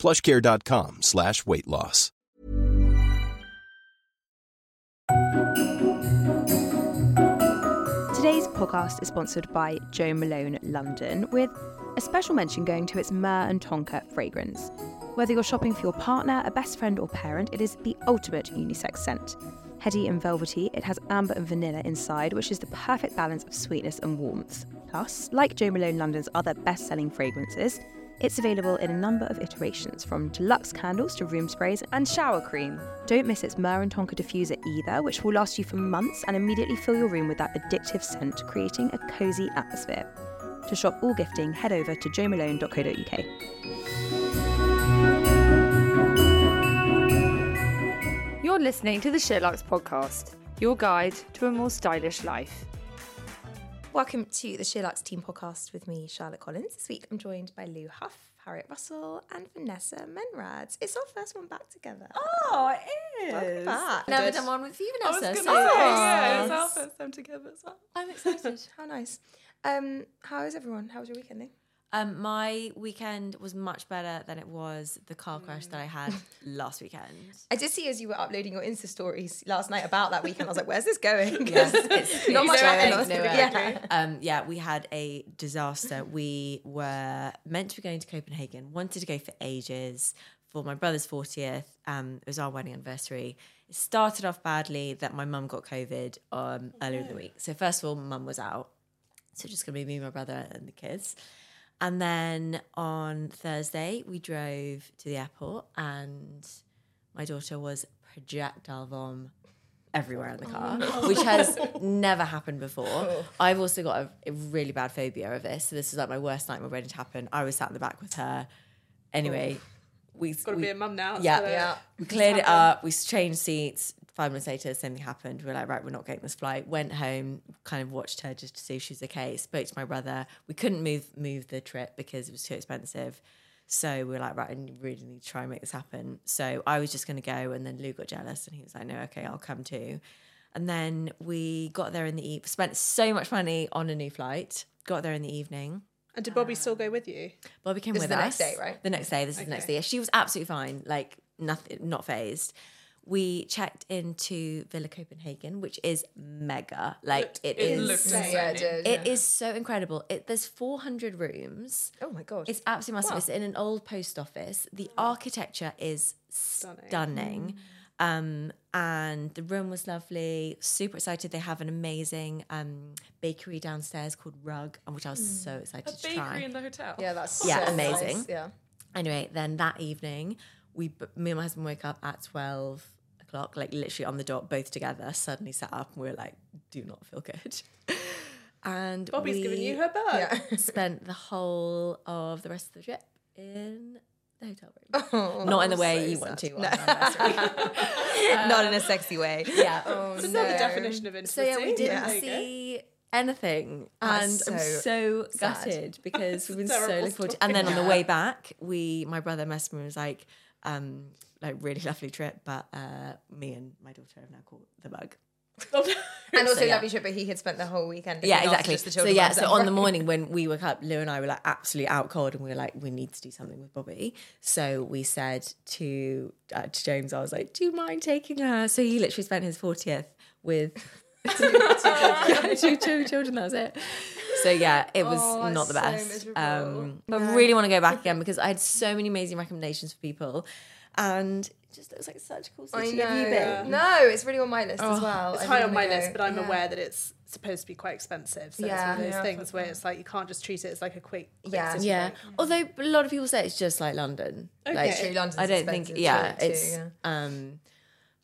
plushcare.com slash weight loss. Today's podcast is sponsored by Jo Malone London, with a special mention going to its Myrrh and Tonka fragrance. Whether you're shopping for your partner, a best friend, or parent, it is the ultimate unisex scent. Heady and velvety, it has amber and vanilla inside, which is the perfect balance of sweetness and warmth. Plus, like Jo Malone London's other best selling fragrances, it's available in a number of iterations, from deluxe candles to room sprays and shower cream. Don't miss its Myrrh and Tonka diffuser either, which will last you for months and immediately fill your room with that addictive scent, creating a cozy atmosphere. To shop all gifting, head over to jomalone.co.uk. You're listening to the SheerLuxe podcast, your guide to a more stylish life. Welcome to the SheerLuxe Team podcast with me, Charlotte Collins. This week I'm joined by Lu Hough, Harriet Russell, and Vanessa Menrads. It's our first one back together. Oh, it is. Welcome back. Never done one with you, Vanessa. so say, yeah, it's our first time together as well. I'm excited. How nice. Um, how is everyone? How was your weekend? Lou? Um, my weekend was much better than it was the car crash that I had last weekend. I did see as you were uploading your Insta stories last night about that weekend. I was like, "Where's this going?" 'Cause Yes, it's- not much it's happened. going. Yeah. Um, yeah, we had a disaster. We were meant to be going to Copenhagen, wanted to go for ages for my brother's 40th. Um, it was our wedding anniversary. It started off badly that my mum got COVID um, earlier in the week. So, first of all, mum was out. So, just going to be me, my brother, and the kids. And then on Thursday, we drove to the airport, and my daughter was projectile vom everywhere in the car, oh. which has never happened before. Oh. I've also got a, a really bad phobia of this. So this is like my worst nightmare waiting to happen. I was sat in the back with her. Anyway, oh. we've Got to we- be a mum now. yeah, gotta- Yeah. we cleared it up. We changed seats. Five minutes later, same thing happened. We are like, right, we're not getting this flight. Went home, kind of watched her just to see if she was okay. Spoke to my brother. We couldn't move move the trip because it was too expensive. So we were like, right, I really need to try and make this happen. So I was just going to go, and then Lou got jealous, and he was like, no, okay, I'll come too. And then we got there in the eve. Spent so much money on a new flight. Got there in the evening. And did Bobby um, still go with you? Bobby came This is the us. next day, right? The next day. This is the next day. She was absolutely fine. Like nothing, not phased. We checked into Villa Copenhagen, which is mega. Like it it is. looked Yeah, yeah, I did. It is so incredible. It there's 400 rooms. Oh my god. It's absolutely massive. It's in an old post office. The architecture is stunning. Um, and the room was lovely. Super excited. They have an amazing um, bakery downstairs called Rug, which I was so excited to try. Bakery in the hotel. yeah, that's Yeah, so amazing. nice. Yeah. Anyway, then that evening, we me and my husband woke up at twelve o'clock, like literally on the dot, both together. Suddenly sat up, and we were like, "Do not feel good." And Bobby's giving you her bug. Yeah. spent the whole of the rest of the trip in the hotel room. Oh, Not in the so way you sad. want to. our anniversary. Not in a sexy way. yeah. Oh, It's no. another definition of So yeah, we didn't go. see anything, and That's I'm so so sad. gutted because we've been so looking forward. To, and then on the way back, we my brother messaged me and was like, um, like really lovely trip, but uh, me and my daughter have now caught the bug. And also So, yeah. lovely trip, but he had spent the whole weekend. Yeah, exactly. just the So yeah, so on the morning when we woke up, Lou and I were like absolutely out cold, and we were like, we need to do something with Bobby. So we said to uh, to James, I was like, do you mind taking her? So he literally spent his fortieth with yeah, two, two children. That was it. So yeah, it was Oh, not the so best. miserable. um, but really want to go back again because I had so many amazing recommendations for people, and it just looks like such a cool I city. know. Have you been? No, it's really on my list as well. It's I high on my wanna list, but I'm Yeah. aware that it's supposed to be quite expensive. So Yeah. it's one of those Yeah, things where it's like you can't just treat it as like a quick, quick Yeah. city Yeah. break. Although a lot of people say it's just like London. Like Okay. True, London's I don't think yeah, too, it's yeah. um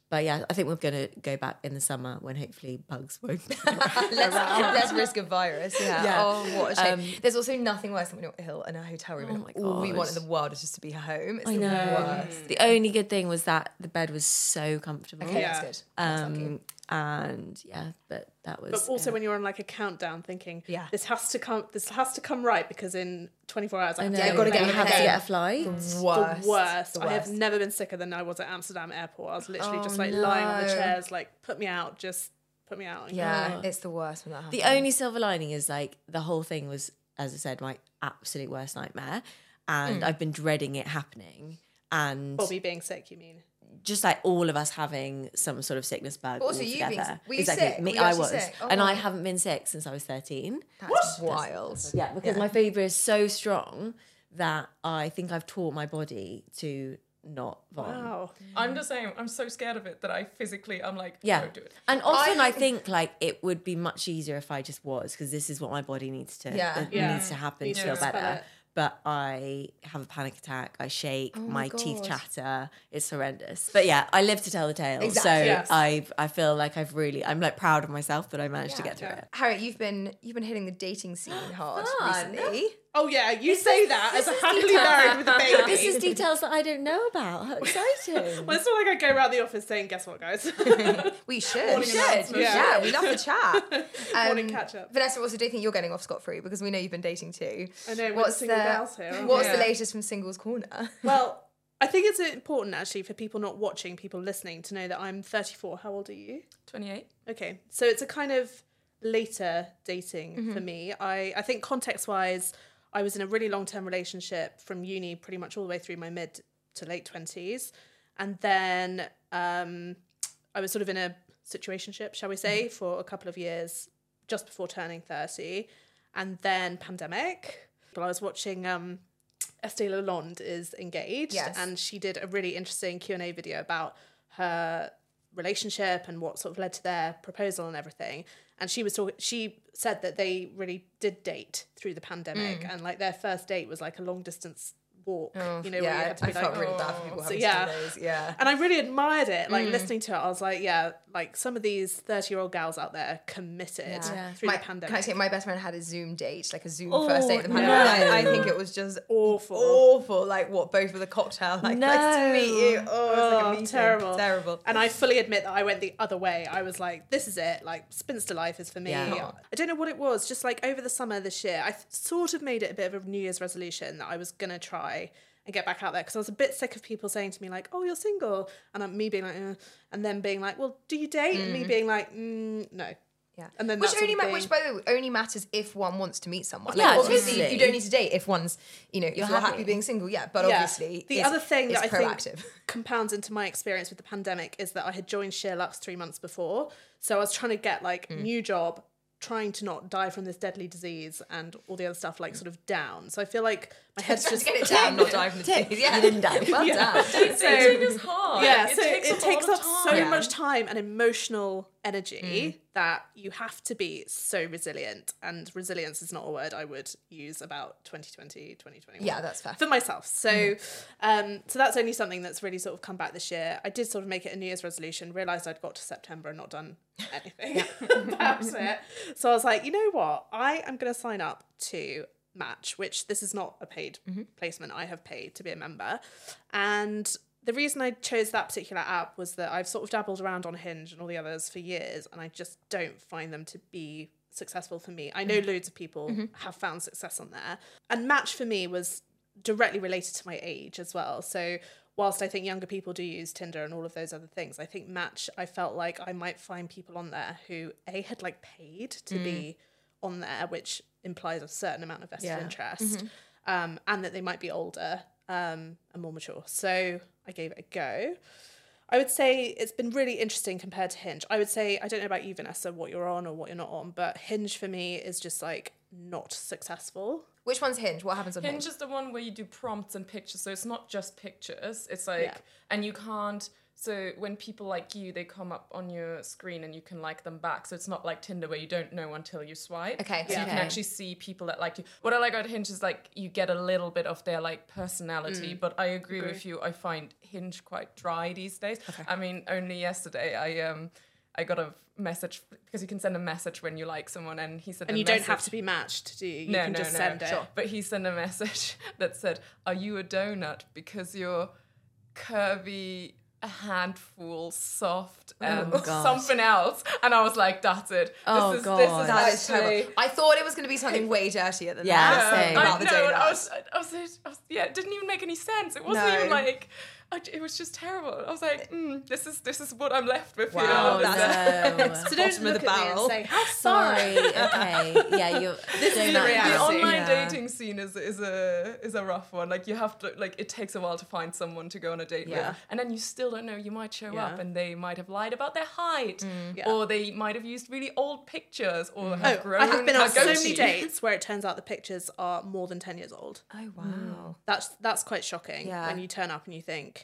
but yeah, I think we're gonna go back in the summer when hopefully bugs won't. less, less risk of virus. Yeah. Yeah. Oh, what a shame. Um, There's also nothing worse than when you're ill in a hotel room. and my all we want in the world is just to be home. It's I the know. worst. The only good thing was that the bed was so comfortable. Okay, Yeah. that's good. That's lucky. Um, and yeah, but that was. But also yeah. when you're on like a countdown, thinking, Yeah. this has to come, this has to come right because in 24 hours I, I have know. to Yeah, get gotta get the on I the had to get a flight. Worst. the worst. The I have never been sicker than I was at Amsterdam airport. I was literally just Oh, like lying on the chairs, like put me out, just put me out. Yeah, it's the worst when that happens. The only silver lining is like the whole thing was, as I said, my absolute worst nightmare, and Mm. I've been dreading it happening. And Bobby being sick, you mean? Just like all of us having some sort of sickness bug. also all you being- together. were you exactly. sick? Me, Were you I was, sick? Oh, and I haven't been sick since I was thirteen. That's wild. Yeah, because my fever is so strong that I think I've taught my body to not vomit. Wow. Mm. I'm the same. I'm so scared of it that I physically, I'm like, Yeah, don't do it. and often I, I- think like it would be much easier if I just was because this is what my body needs to Yeah. it Yeah. needs to happen Needs to to feel better. expel it. But I have a panic attack. I shake. Oh my, my teeth chatter. It's horrendous. But yeah, I live to tell the tale. Exactly. So Yes. I I feel like I've really I'm like proud of myself that I managed to get through it. Harriet, you've been you've been hitting the dating scene hard Fun. recently. Oh yeah, you say that as a happily married with a baby. This is details that I don't know about. How exciting! well, it's not like I go around the office saying, "Guess what, guys." We should. Morning we should. announcement. Yeah. Yeah. we love to chat. Um, Morning catch up. Vanessa, also, do you think you're getting off scot free? Because we know you've been dating too. I know, we're the What's single the here, aren't What's we? the latest from Singles Corner? well, I think it's important actually for people not watching, people listening, to know that I'm 34. How old are you? 28. Okay, so it's a kind of later dating for me. I, I think context wise, I was in a really long term relationship from uni pretty much all the way through my mid to late 20s. And then um, I was sort of in a situationship, shall we say, for a couple of years just before turning 30. And then pandemic. But I was watching um, Estee Lalonde is engaged Yes. and she did a really interesting Q&A video about her relationship and what sort of led to their proposal and everything and she was talking she said that they really did date through the pandemic Mm. and like their first date was like a long distance walk you know where you yeah, had to I be felt like really bad for people So, yeah. those. Yeah. and I really admired it. Mm. Like listening to it, I was like, yeah, like some of these 30 year old gals out there committed Yeah. through my, the pandemic. Can I say my best friend had a Zoom date, like a Zoom Oh, first date in the no. pandemic. I, I think it was just Awful. awful. Like what, both with a cocktail, like nice to meet you. Oh, it was like a Oh, terrible. Terrible. And I fully admit that I went the other way. I was like, this is it. Like, spinster life is for me. Yeah. I don't know what it was. Just like over the summer this year, I th- sort of made it a bit of a New Year's resolution that I was going to try and get back out there because I was a bit sick of people saying to me, like, oh, you're single. And I'm, me being like, uh, and then being like, well, do you date? And me being like, mm, no. Yeah. And then which only ma- thing- which by the way only matters if one wants to meet someone. Yeah, Like, obviously totally. you don't need to date if one's you know if you're, happy. happy. being single. Yeah, but Yeah. obviously the it's- other thing it's that I proactive. think compounds into my experience with the pandemic is that I had joined SheerLuxe three months before, so I was trying to get like Mm. new job, trying to not die from this deadly disease and all the other stuff like sort of down. So I feel like my head's just just get it down, not die from the disease. Yeah, You didn't die. Well done. Dating is hard. yeah, it so takes, it takes lot up so Yeah. much time and emotional energy mm. That you have to be so resilient. And resilience is not a word I would use about 2020, 2021. Yeah, that's fair. For myself. So um so that's only something that's really sort of come back this year. I did sort of make it a New Year's resolution, realised I'd got to September and not done anything about it. So I was like, you know what? I am gonna sign up to Match, which this is not a paid placement. I have paid to be a member. And the reason I chose that particular app was that I've sort of dabbled around on Hinge and all the others for years, and I just don't find them to be successful for me. I know mm-hmm. loads of people mm-hmm. have found success on there. And Match for me was directly related to my age as well. So whilst I think younger people do use Tinder and all of those other things, I think Match, I felt like I might find people on there who A had like paid to mm. be on there, which implies a certain amount of vested Yeah. interest, mm-hmm. um, and that they might be older um, and more mature. So I gave it a go. I would say it's been really interesting compared to Hinge. I would say I don't know about you, Vanessa, what you're on or what you're not on, but Hinge for me is just like not successful. Which one's Hinge? What happens on Hinge? Hinge is the one where you do prompts and pictures, so it's not just pictures. It's like, Yeah. and you can't. So when people like you, they come up on your screen and you can like them back. So it's not like Tinder where you don't know until you swipe. Okay, So you can actually see people that like you. What I like about Hinge is like you get a little bit of their like personality. Mm. But I agree, with you. I find Hinge quite dry these days. Okay. I mean, only yesterday I um I got a message because you can send a message when you like someone, and he said And you don't have to be matched, do you? You no, can no, just no. send it. But he sent a message that said, "Are you a donut because you're curvy, a handful, soft, and Oh, um, something else?" And I was like, "That's it. This Oh, is this God. is That is actually." terrible. I thought it was going to be something way dirtier than Yeah, that. same. I know, I was, I was, I was, yeah, it didn't even make any sense. It wasn't No. even like, I, it was just terrible. I was like, mm, this is this is what I'm left with Wow, here. that's- no. Uh, so don't Bottom of look the at me barrel. and say, "How Sorry. okay. Yeah, you're. This is the the reality. online Yeah. dating scene is is a is a rough one. Like you have to like it takes a while to find someone to go on a date Yeah. with, and then you still don't know. You might show up and they might have lied about their height, mm. Yeah. or they might have used really old pictures, or mm. Oh, have grown. I have been on so many dates where it turns out the pictures are more than ten years old. Oh mm. wow. That's that's quite shocking Yeah. when you turn up and you think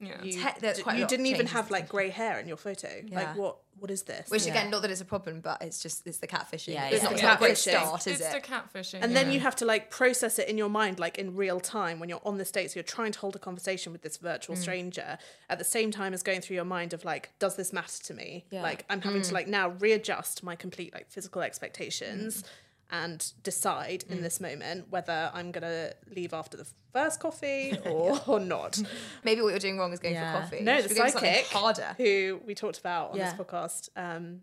Yeah. you, Te- there's d- quite a you lot of didn't even changes have in like grey hair in your photo. Yeah. Like what what is this? Which Yeah. again, not that it's a problem, but it's just it's the catfishing. Yeah, it's yeah. not The a great catfishing. start, is it's it? the catfishing. and then you have to like process it in your mind like in real time when you're on this date so you're trying to hold a conversation with this virtual Mm. stranger at the same time as going through your mind of like does this matter to me Yeah. like i'm having Mm. to like now readjust my complete like physical expectations and decide Mm. in this moment whether i'm going to leave after the first coffee or, or not Maybe what you're doing wrong is going Yeah. for coffee. no the should be going for something psychic harder. who we talked about on Yeah. this podcast um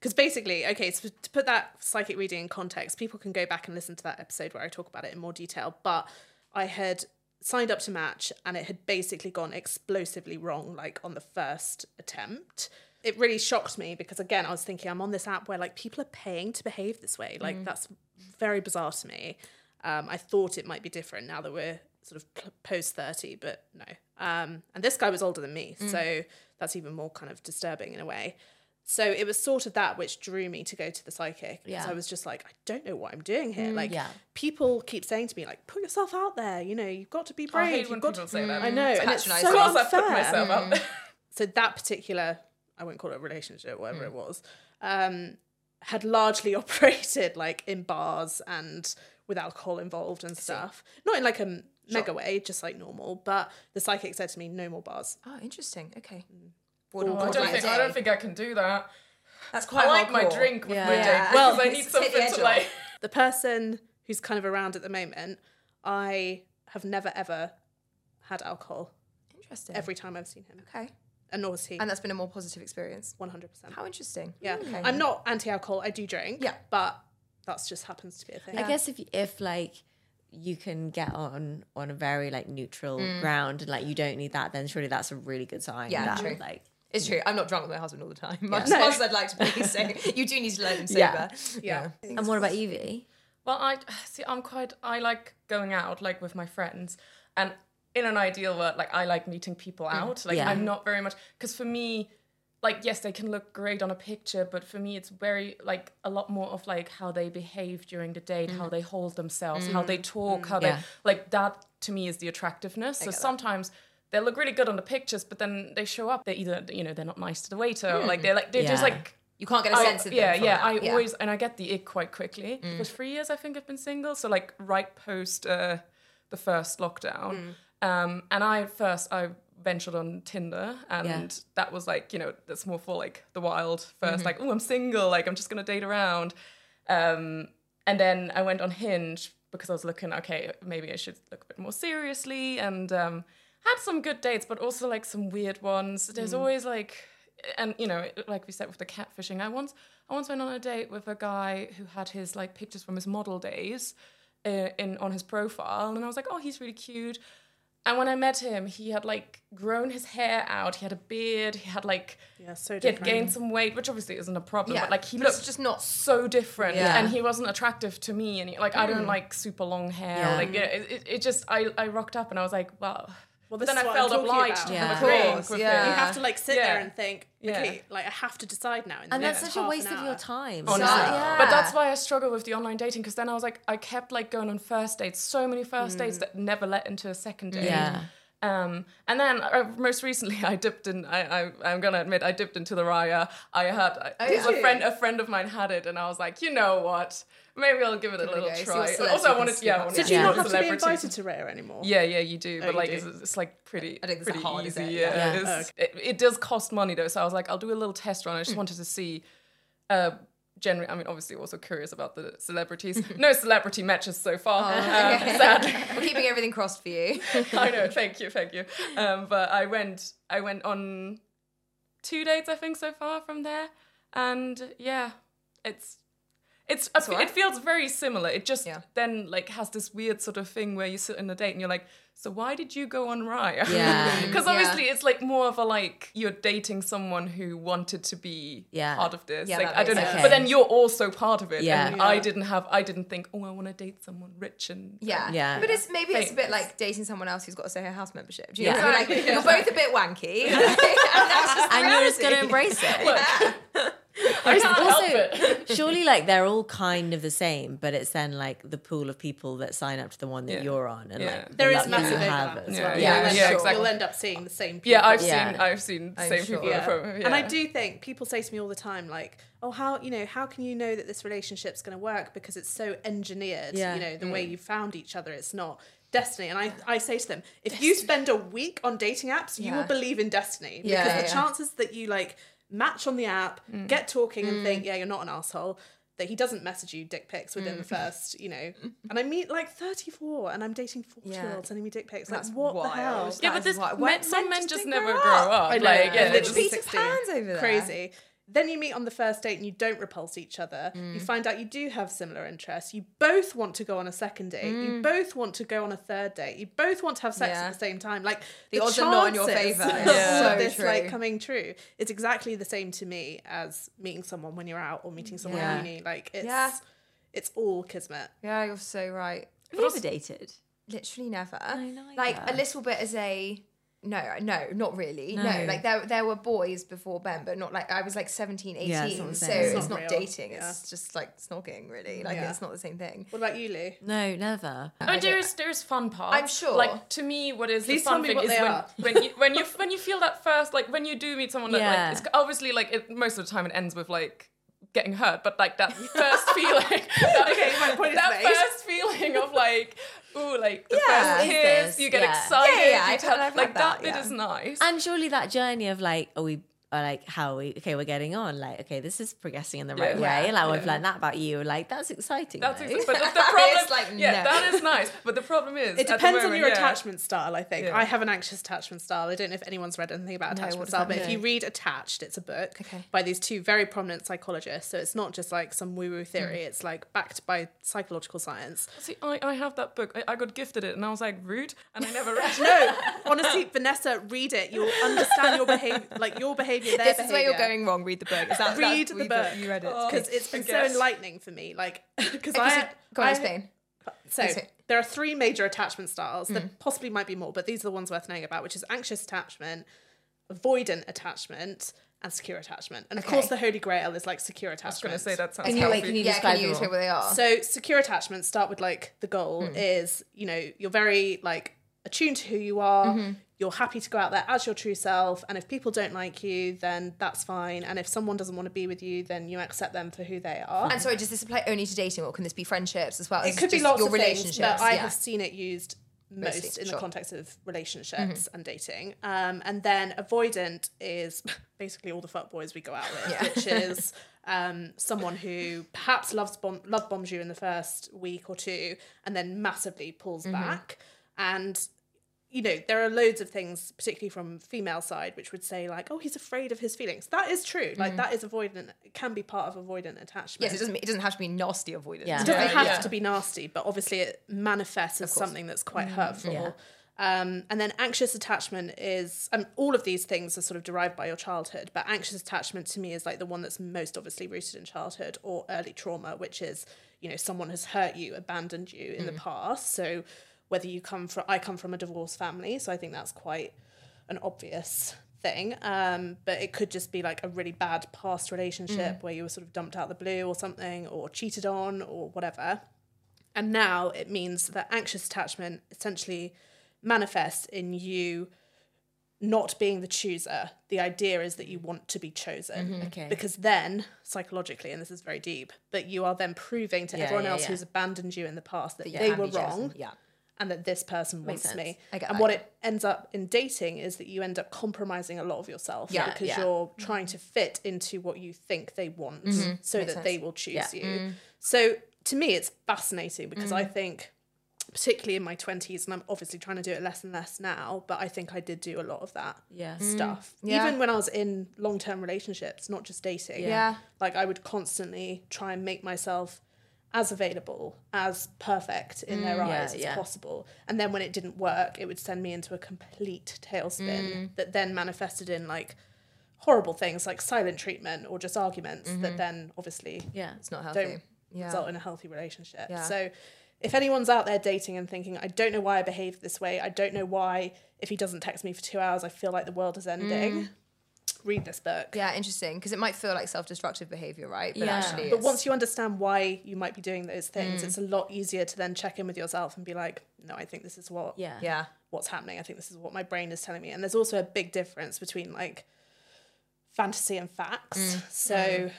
because basically okay so to put that psychic reading in context people can go back and listen to that episode where i talk about it in more detail but i had signed up to match and it had basically gone explosively wrong like on the first attempt it really shocked me because again i was thinking i'm on this app where like people are paying to behave this way like mm. that's very bizarre to me um, i thought it might be different now that we're sort of post 30 but no um, and this guy was older than me mm. so that's even more kind of disturbing in a way so it was sort of that which drew me to go to the psychic because Yeah. I was just like, I don't know what I'm doing here. Mm, like yeah. people keep saying to me, like, put yourself out there. You know, you've got to be oh, brave. I brave. hate You've when got people to. say that. I know, and it's patronising. so Of course, I unfair. put myself out there. So that particular, I won't call it a relationship, whatever it was, um, had largely operated like in bars and with alcohol involved and stuff. Not in like a mega way, just like normal. But the psychic said to me, no more bars. Oh, interesting. Okay. Or- I don't think I don't think I can do that. That's quite I like my drink with my Yeah. Well, I need something to like. the person who's kind of around at the moment, I have never ever had alcohol Interesting. every time I've seen him, Okay. And nor has he. And that's been a more positive experience. One hundred percent. How interesting. Yeah, Okay. I'm not anti-alcohol. I do drink. Yeah. but that's just happens to be a thing. I guess if if like you can get on on a very like neutral Mm. ground and like you don't need that, then surely that's a really good sign. Yeah, that, true. Like It's true. I'm not drunk with my husband all the time. Much No. as I'd like to be. say, you do need to learn him sober. Yeah. Yeah. and what about Evie? Well, I see. I'm quite. I like going out, like with my friends, and in an ideal world, like I like meeting people out. Like Yeah. I'm not very much because for me, like yes, they can look great on a picture, but for me, it's very like a lot more of like how they behave during the date, how they hold themselves, how they talk, how Yeah. they like that. To me, is the attractiveness. So sometimes. They look really good on the pictures, but then they show up. They either, you know, they're not nice to the waiter, or like they're like they're just like You can't get a sense of them. yeah, yeah. that. I always and I get the ick quite quickly. Mm. For three years, I think I've been single. So like right post uh, the first lockdown, Mm. Um, and I first I ventured on Tinder, and Yeah. that was like you know that's more for like the wild 1st Mm-hmm. like oh I'm single, like I'm just gonna date around, um, and then I went on Hinge because I was looking okay maybe I should look a bit more seriously and. Um, had some good dates, but also like some weird ones. There's always like, and you know, like we said with the catfishing, I once I once went on a date with a guy who had his like pictures from his model days uh, in on his profile, and I was like, oh, he's really cute. And when I met him, he had like grown his hair out. He had a beard. He had like Yeah, so he had gained some weight, which obviously isn't a problem. Yeah, But like he but it's looked just not- so different, Yeah. and he wasn't attractive to me. And he, like I don't mm. like super long hair. Yeah. Like yeah, it, it, it just I I rocked up and I was like, wow. Well, but then is I felt obliged about. to Yeah. have Of a drink course, with yeah. You have to like sit there and think, Yeah. okay, like I have to decide now. In the And that's such a waste of your time. Honestly. So, yeah. But that's why I struggle with the online dating because then I was like, I kept like going on first dates, so many first dates mm. that never led into a second date. Yeah. Um, and then uh, most recently, I dipped in. I, I I'm gonna admit, I dipped into the Raya. I had I, Oh, a friend a friend of mine had it, and I was like, you know what? Maybe I'll give it a Give a little go, see try. what Also, I wanted, scoop yeah, I wanted So to do you see not what have to be celebrities- invited to Raya anymore? Yeah, yeah, you do. Oh, but you like, do? It's, it's like pretty, I think it's pretty a hard, easy. isn't it? Yeah, Yeah. It's- It, it does cost money though, so I was like, I'll do a little test run. I just wanted to see. Uh, generally, I mean, obviously, also curious about the celebrities. no celebrity matches so far. Oh, um, sadly. We're keeping everything crossed for you. I know. Thank you, thank you. Um, but I went, I went on two dates, I think, so far from there, and yeah, it's. It's a, alright. it feels very similar. It just Yeah. then like has this weird sort of thing where you sit in a date and you're like, so why did you go on Raya? Yeah. because Yeah. obviously it's like more of a like you're dating someone who wanted to be Yeah. part of this. Yeah, like I don't know, makes sense. but then you're also part of it. Yeah. and Yeah. I didn't have. I didn't think, oh, I want to date someone rich and Yeah. Yeah. But it's maybe it's a bit like dating someone else who's got to Soho House membership. Do you Yeah. know? what I mean? Like, You're both a bit wanky. and that's just and you're just going to embrace it. I can't help it. surely, like they're all kind of the same, but it's then like the pool of people that sign up to the one that Yeah. you're on, and Yeah. like There is massive you overlap as as Yeah, well. yeah, You'll end yeah, up- exactly. You'll end up seeing the same people. Yeah, I've Yeah. seen I've seen the I'm same sure. people Yeah. from yeah. And I do think people say to me all the time, like, oh, how, you know, how can you know that this relationship's going to work because it's so engineered, Yeah. you know, the Mm. way you found each other, it's not destiny. And I, I say to them, if you spend a week on dating apps, you Yeah. will believe in destiny because Yeah, the yeah. chances that you like match on the app, Mm. get talking and think, yeah, you're not an asshole. That he doesn't message you dick pics within the Mm. first, you know, and I meet like 34 and I'm dating 40 year olds sending me dick pics. Like, That's what the hell? yeah, That but is this men, Men some men just just never grow grow up. up. I know, Like, and yeah, literally it's- Peter 16. Pan's over there. Crazy. Then you meet on the first date and you don't repulse each other. Mm. You find out you do have similar interests. You both want to go on a second date. You both want to go on a third date. You both want to have sex Mm. Yeah. at the same time. Like The odds are not in your favour. of Yeah. So this like true. coming true. It's exactly the same to me as meeting someone when you're out or meeting someone Yeah. in uni. Like it's Yeah. it's all kismet. Yeah, you're so right. Have you ever dated? Literally never. neither. Like a little bit as a no, uh, no, not really. No. No. like there there were boys before Ben, but not like I was like 17, 18. Yeah, it's not so same. it's, It's not, not dating. Yeah. It's just like snogging, really. Like Yeah. it's not the same thing. What about you, Lu? No, never. I mean, there's there's fun parts. I'm sure. Like to me, what is Please the fun tell me thing what is they when, are. when you when you when you feel that first like when you do meet someone that Yeah. like it's obviously like it, most of the time it ends with like getting hurt, but like that first feeling. that, Okay, my point is that made. first feeling of like ooh like the Yeah. first kiss, you get Yeah. excited, Yeah, yeah, you I tell, totally- like that, that, bit yeah. is nice. And surely that journey of like, are we are like how we okay, we're getting on, like, okay, this is progressing in the right Yeah. way. Like we've Yeah. learned that about you. Like that's exciting. That's though. exa- but the, the problem, It's like, yeah, no. that is nice. But the problem is, It at the depends on your yeah. attachment style, I think. Yeah. I have an anxious attachment style. I don't know if anyone's read anything about attachment what does style, but if you read Attached, it's a book Okay. by these two very prominent psychologists. So it's not just like some woo woo theory, Mm. it's like backed by psychological science. See, I, I have that book. I, I got gifted it, and I was like rude, and I never read it. No, honestly, Vanessa, read it. You'll understand your behavior, like your behavior, their This is where you're going wrong. Read the book. Is that, Read the we- book. You read it. Because it's been so enlightening for me. Like, because I, go on, I- explain. So Explain. there are three major attachment styles. Mm. There possibly might be more, but these are the ones worth knowing about, which is anxious attachment, avoidant attachment, and secure attachment. And of course, the holy grail is like secure attachment. I was attachment. gonna say that sounds Can you- healthy. wait, can you yeah, describe can you them say all? what they are? So secure attachments start with like the goal is, you know, you're very like attuned to who you are. You're happy to go out there as your true self. And if people don't like you, then that's fine. And if someone doesn't want to be with you, then you accept them for who they are. and sorry, does this apply only to dating, or can this be friendships as well? It could be lots your of things, but I yeah. have seen it used most Mostly, in the context of relationships and dating. Um, and then avoidant is basically all the fuck boys we go out with, Yeah. which is um, someone who perhaps loves bomb- love bombs you in the first week or two, and then massively pulls back. And you know, there are loads of things, particularly from female side, which would say like, "Oh, he's afraid of his feelings." That is true. Like that is avoidant. It can be part of avoidant attachment. Yes, it doesn't. It doesn't have to be nasty avoidance. Yeah. It doesn't Yeah, have yeah. to be nasty, but obviously it manifests as something that's quite hurtful. Yeah. Um, and then anxious attachment is, um, all of these things are sort of derived by your childhood, but anxious attachment to me is like the one that's most obviously rooted in childhood or early trauma, which is, you know, someone has hurt you, abandoned you in the past. So whether you come from I come from a divorced family, so I think that's quite an obvious thing. Um, but it could just be like a really bad past relationship where you were sort of dumped out the blue or something, or cheated on, or whatever. And now it means that anxious attachment essentially manifests in you not being the chooser. The idea is that you want to be chosen. Okay. Because then, psychologically, and this is very deep, but you are then proving to everyone yeah, else yeah. who's abandoned you in the past that you they were be chosen. wrong Yeah. And that this person wants sense. me. I get And that, what yeah. it ends up in dating is that you end up compromising a lot of yourself Yeah, because yeah. you're trying to fit into what you think they want Mm-hmm. so that they will choose Yeah. you. Mm. So to me, it's fascinating because Mm. I think, particularly in my 20s, and I'm obviously trying to do it less and less now, but I think I did do a lot of that Yeah. stuff. Mm. Yeah. Even when I was in long term relationships, not just dating. Yeah. Like I would constantly try and make myself as available, as perfect in their Mm. Yeah, eyes as yeah. possible. And then when it didn't work, it would send me into a complete tailspin Mm. that then manifested in like horrible things like silent treatment or just arguments Mm-hmm. that then obviously Yeah. It's not healthy. don't Yeah. result in a healthy relationship. Yeah. So if anyone's out there dating and thinking, I don't know why I behave this way, I don't know why if he doesn't text me for two hours, I feel like the world is ending. Read this book. Mm. Yeah, interesting. Because it might feel like self-destructive behavior, right? But Yeah. actually, But it's- once you understand why you might be doing those things, Mm. it's a lot easier to then check in with yourself and be like, no, I think this is what Yeah. yeah, what's happening. I think this is what my brain is telling me. And there's also a big difference between like fantasy and facts. Mm. So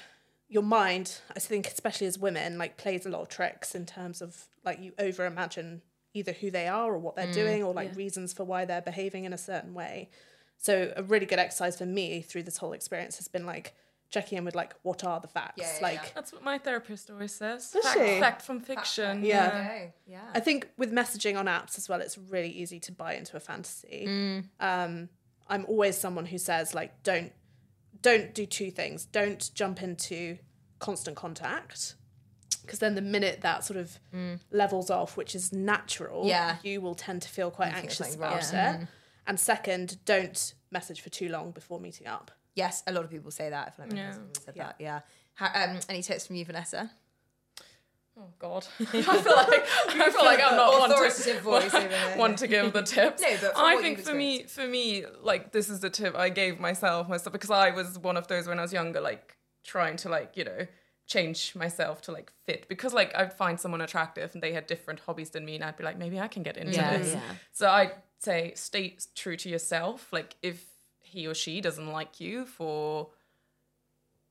your mind, I think, especially as women, like plays a lot of tricks in terms of like you over imagine either who they are or what they're Mm. doing or like reasons for why they're behaving in a certain way. So a really good exercise for me through this whole experience has been like checking in with like what are the facts? Yeah, yeah, like yeah. That's what my therapist always says. Does fact, she? fact from fiction. Yeah. Okay. Yeah. I think with messaging on apps as well, it's really easy to buy into a fantasy. Mm. Um, I'm always someone who says like, don't don't do two things. Don't jump into constant contact because then the minute that sort of levels off, which is natural, Mm. Yeah. you will tend to feel quite think anxious about wrong. it. Mm-hmm. And second, don't message for too long before meeting up. Yes, a lot of people say that. I feel like my Yeah. husband said that. Yeah. How, um, any tips from you, Vanessa? Oh God, I feel like I feel like I'm not one to, voice over there. one to give the tips. No, but I think for me, for me, like this is the tip I gave myself myself because I was one of those when I was younger, like trying to like you know change myself to like fit because like I'd find someone attractive and they had different hobbies than me and I'd be like maybe I can get into Yeah, this. yeah. So I'd say stay true to yourself. Like if he or she doesn't like you for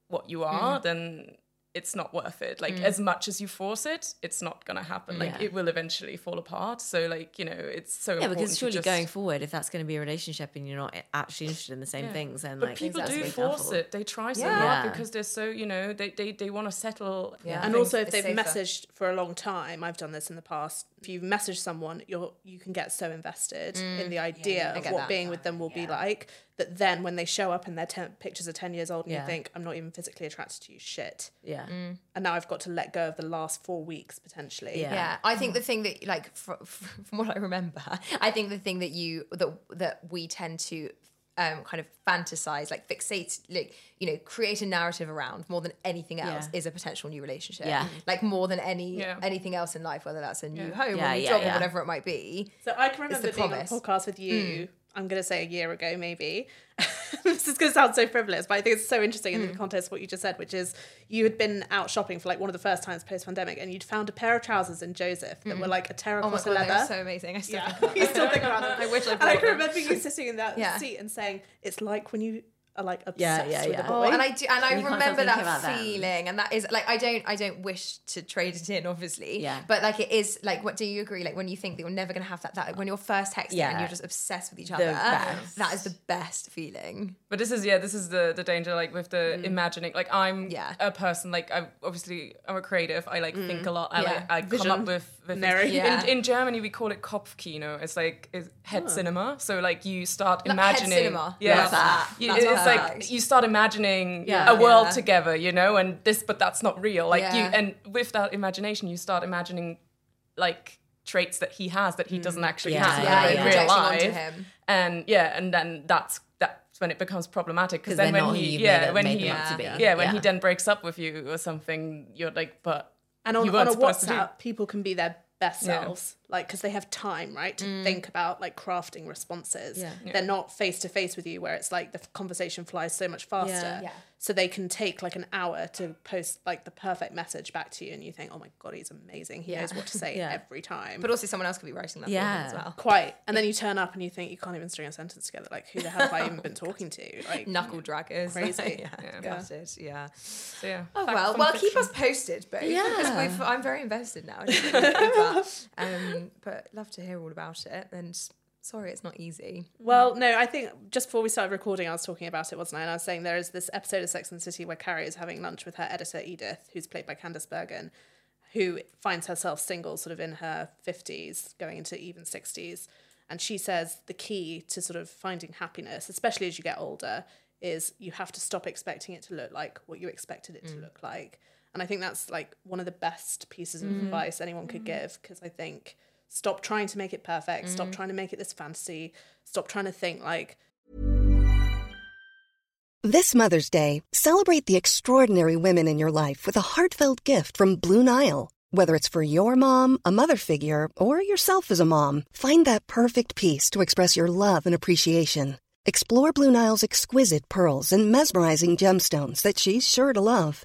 what you are, mm. then it's not worth it. Like mm. as much as you force it, it's not gonna happen. Like Yeah. it will eventually fall apart. So like you know, it's so Yeah, important. because to surely just- going forward, if that's going to be a relationship and you're not actually interested in the same things, then But like people that's do force careful. it. They try so Yeah. hard because they're so you know they they, they want to settle. Yeah. and also if they've safer. messaged for a long time i've done this in the past if you've messaged someone you're you can get so invested in mm. the idea I of what that. being with them will be like that then when they show up and their ten, pictures are 10 years old and Yeah. you think i'm not even physically attracted to you shit Yeah. Mm. and now i've got to let go of the last four weeks potentially Yeah. Yeah, I think mm. the thing that, like, fr- fr- from what I remember, I think the thing that you that that we tend to um, kind of fantasize, like fixate, like you know, create a narrative around more than anything else Yeah. is a potential new relationship. Yeah. Mm. like more than any Yeah. anything else in life, whether that's a new Yeah. home Yeah, or a new yeah, job yeah. or whatever it might be. so i can remember the being promise. on a podcast with you i'm going to say a year ago maybe this is going to sound so frivolous but i think it's so interesting in the hmm. context of what you just said which is you had been out shopping for like one of the first times post-pandemic and you'd found a pair of trousers in joseph that were hmm. like a terracotta Oh my terracotta god, leather so amazing. I still Yeah, think about you still think about them. I wish I And I can remember you sitting in that Yeah. seat and saying, "It's like when you like Yeah, obsessed yeah, with yeah. a boy." Oh, and I do, and I You remember that thinking them. feeling, and that is like I don't, I don't wish to trade it in, obviously. Yeah. But like it is, like, what do you agree? Like when you think that you're never gonna have that, that like, when you're first texting and Yeah. you're just obsessed with each other, best. that is the best feeling. But this is yeah, this is the the danger like with the mm. imagining. Like I'm Yeah. a person like I obviously I'm a creative. I like think mm. a lot. I Yeah. like I come up with, with Mary. Yeah. in, in Germany we call it Kopfkino. It's like it's head cinema. So like you start Like head imagining cinema. Yeah. Love that. You- That's it's like you start imagining Yeah. a world Yeah. together, you know, and this but that's not real. Like you and with that imagination you start imagining like traits that he has that he doesn't mm. actually Yeah, have yeah, in yeah. real Projecting onto life him. and yeah, and then that's that's when it becomes problematic because then when he yeah made when made he them out to be. yeah when he then breaks up with you or something, you're like, but and on, you on a supposed to do- WhatsApp, people can be their best Yeah. selves. Like because they have time right to mm. think about like crafting responses Yeah. they're not face to face with you where it's like the conversation flies so much faster Yeah. Yeah. so they can take like an hour to post like the perfect message back to you and you think oh my god he's amazing he knows what to say Yeah. every time But also, someone else could be writing that for him as Yeah. well. quite and then you turn up and you think you can't even string a sentence together like who the hell have i even been oh, talking to like Knuckle draggers. Crazy. yeah, Yeah. gutted, yeah. So yeah. Oh fact well, from well keep us posted, but Yeah. because we've, I'm very invested now. but, um, but love to hear all about it. And sorry, it's not easy. Mm. Well, no, I think just before we started recording, I was talking about it, wasn't I? And I was saying there is this episode of Sex and the City where Carrie is having lunch with her editor, Edith, who's played by Candice Bergen, who finds herself single sort of in her 50s, going into even 60s. And she says the key to sort of finding happiness, especially as you get older, is you have to stop expecting it to look like what you expected it to mm. look like. And I think that's like one of the best pieces of mm. advice anyone could give because I think stop trying to make it perfect, stop mm. trying to make it this fantasy, stop trying to think like This Mother's Day, celebrate the extraordinary women in your life with a heartfelt gift from Blue Nile. Whether it's for your mom, a mother figure, or yourself as a mom, find that perfect piece to express your love and appreciation. Explore Blue Nile's exquisite pearls and mesmerizing gemstones that she's sure to love.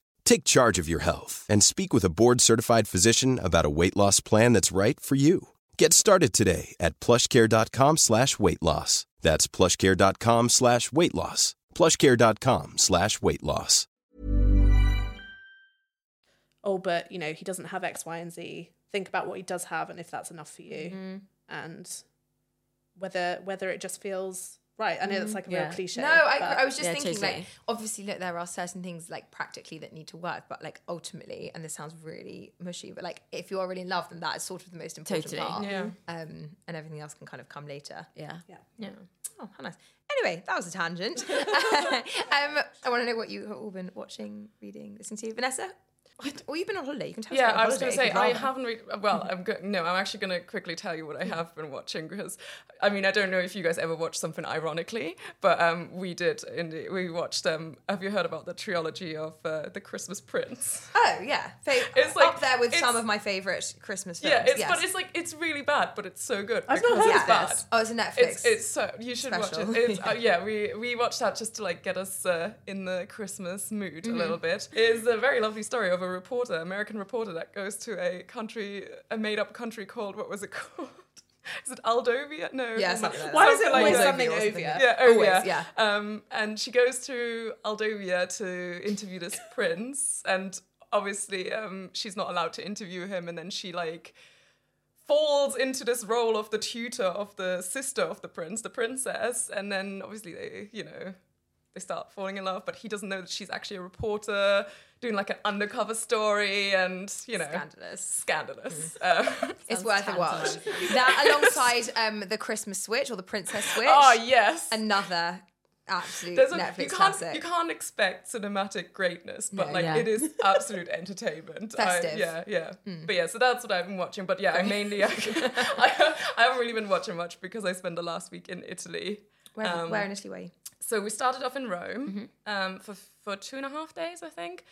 Take charge of your health and speak with a board-certified physician about a weight loss plan that's right for you. Get started today at plushcare.com slash weight loss. That's plushcare.com slash weight loss. plushcare.com slash weight loss. oh, but you know, he doesn't have X, Y, and Z. Think about what he does have and if that's enough for you, mm-hmm. and whether whether it just feels right. I know that's like a Yeah. real cliche. No, I, I was just Yeah, thinking totally. like obviously look there are certain things like practically that need to work, but like ultimately, and this sounds really mushy, but like if you're really in love, then that is sort of the most important Totally. part. Yeah. Um, and everything else can kind of come later. Yeah. Yeah. Oh, how nice. Anyway, that was a tangent. um, I want to know what you have all been watching, reading, listening to. Vanessa? Or you've been on holiday. You can tell us Yeah, about your I was going to say I you'd haven't. Re- well, I'm go- no. I'm actually going to quickly tell you what I have been watching because, I mean, I don't know if you guys ever watched something ironically, but um, we did. In the, we watched. Um, have you heard about the trilogy of uh, the Christmas Prince? Oh yeah, Fa- It's like- up there with some of my favourite Christmas films. Yeah, it's yes. but it's like it's really bad, but it's so good. I've not because heard it's of bad. this. Oh, it's a Netflix. It's it's so you should special. watch it. It's, uh, yeah, we we watched that just to like get us uh, in the Christmas mood Mm-hmm. a little bit. It's a very lovely story of a reporter, American reporter, that goes to a country, a made up country called what was it called? Is it Aldovia? No. Yeah, something like. Why is it like something Ovia over? Yeah, oh Always, yeah. yeah. Um, and she goes to Aldovia to interview this prince, and obviously, um, she's not allowed to interview him, and then she like falls into this role of the tutor of the sister of the prince, the princess, and then obviously they, you know, they start falling in love, but he doesn't know that she's actually a reporter doing like an undercover story, and you know, Scandalous. scandalous. Um, It's worth a watch. That alongside um, the Christmas Switch or the Princess Switch. oh yes, Another absolute There's a, Netflix you can't classic. you can't expect cinematic greatness, but No. like Yeah. it is absolute entertainment. Festive. Hmm. yeah, yeah. But yeah, so that's what I've been watching. But yeah, I mainly I, I, I haven't really been watching much because I spent the last week in Italy. Where, Um, where in Italy were you? So we started off in Rome Mm-hmm. um, for for two and a half days, I think,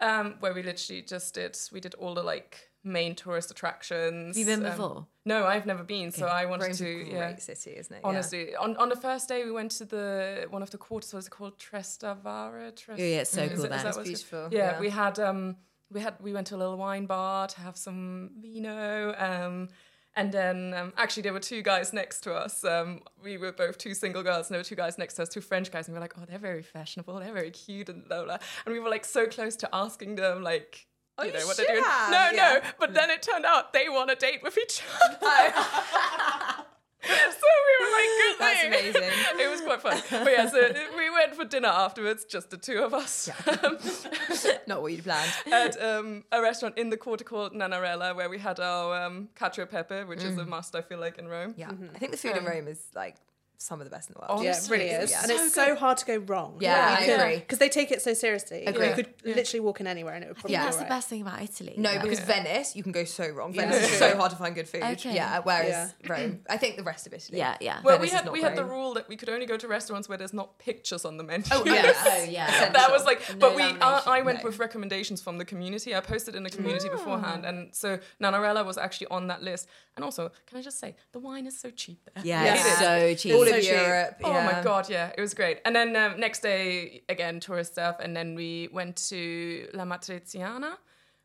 um, where we literally just did we did all the like main tourist attractions. Have you been um, before? no, I've never been. So I wanted Rome's to. a great yeah. city, isn't it? Yeah. Honestly, on, on the first day we went to the one of the quarters. What was it called? Trastevere. Tres- Yeah, yeah, it's so Is cool is that It's what beautiful, Yeah, yeah. we had um we had we went to a little wine bar to have some vino. Um, and then um, actually there were two guys next to us. Um, we were both two single girls, and there were two guys next to us, two French guys, and we were like, oh, they're very fashionable, they're very cute, and blah blah. And we were like so close to asking them like. Oh, you you know what they're doing? have, no, yeah. no. But then it turned out they want a date with each other. so we were like, good That's thing. amazing. it was quite fun. But yeah, so we went for dinner afterwards, just the two of us. Not what you'd planned. at um, a restaurant in the quarter called Nannarella, where we had our um, cacio e pepe, which is a must, I feel like, in Rome. Yeah, I think the food in Rome is like some of the best in the world. Oh, Yeah, it really is. Yeah. And it's so hard to go wrong. Yeah, I agree. Because they take it so seriously. Agree. You could literally walk in anywhere and it would probably Yeah. be That's the alright. best thing about Italy. No, because Venice, you can go so wrong. Yeah. Venice is so hard to find good food. Okay. Yeah, whereas Yeah. Rome, I think the rest of Italy. Yeah, yeah. Well, Venice we is had not we had the Rome. rule that we could only go to restaurants where there's not pictures on the menu. Oh, Oh yeah. that was like, but we, I, lamination. I went No. with recommendations from the community. I posted in the community Ah. beforehand, and so Nannarella was actually on that list. And also, can I just say, the wine is so cheap there. Yeah, Yeah. it's so cheap. All So of. Europe. Oh yeah. my god, yeah, it was great. And then um, next day, again, tourist stuff, and then we went to La Matriciana,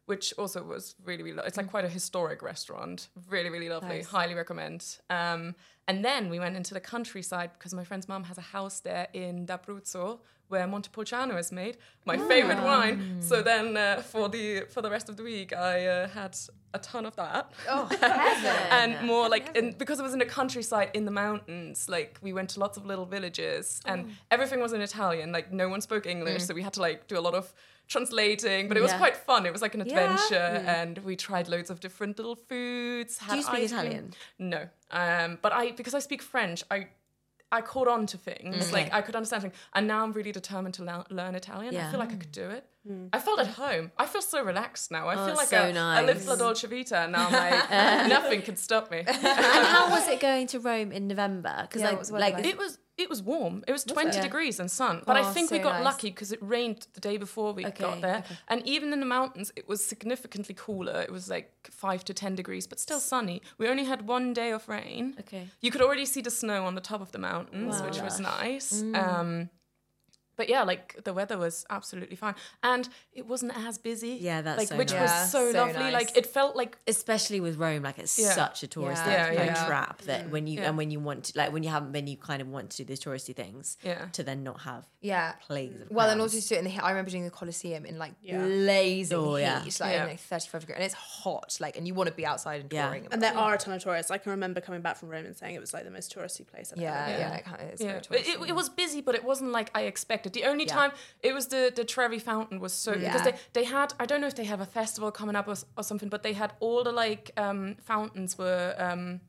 which also was really, really. Lo- it's like quite a historic restaurant, really, really lovely. Highly recommend. Um, and then we went into the countryside because my friend's mom has a house there in D'Abruzzo where Montepulciano is made, my favorite wine. So then uh, for the for the rest of the week, I uh, had a ton of that. Oh, heaven. and more like in, because it was in the countryside in the mountains like we went to lots of little villages and everything was in italian like no one spoke english so we had to like do a lot of translating but it was Yeah. quite fun it was like an Yeah. adventure and we tried loads of different little foods had you speak. Italian? no um but i because i speak french i I caught on to things, mm. like I could understand things, and now I'm really determined to learn, learn Italian. I feel like I could do it. Hmm. I felt at home. I feel so relaxed now. I Oh, feel like so a, I live nice. La Dolce Vita, and now I'm like uh. nothing can stop me. and how was it going to Rome in November? Because Yeah, like, what like It was it was warm. It was 20 it? degrees and sun. But I Oh, think we got nice. lucky because it rained the day before we Okay, got there. okay. And even in the mountains, it was significantly cooler. It was like five to 10 degrees, but still sunny. We only had one day of rain. Okay. You could already see the snow on the top of the mountains, which was nice. Mm. Um, but yeah, like the weather was absolutely fine, and it wasn't as busy. Yeah, that's like so which nice. Yeah, was so, so lovely. nice. Like it felt like especially with Rome, like it's Yeah. such a touristic Yeah. Yeah, like, yeah. trap that mm. when you Yeah. and when you want to like when you haven't been, you kind of want to do those touristy things. Yeah. To then not have Yeah. plagues of Well, and crowds. also to do it in the heat. I remember doing the Colosseum in like Yeah. blazing Oh, heat, like Yeah. you know, 35 degrees, and it's hot, like, and you want to be outside and Yeah. touring. And there are a ton of tourists. I can remember coming back from Rome and saying it was like the most touristy place I've yeah, ever yeah, been. it kind of is. Yeah, very but touristy. it, it was busy, but it wasn't like I expected. The only Yeah. time it was the the Trevi Fountain was so because they they had I don't know if they have a festival coming up or, or something, but they had all the like um, fountains were. Um,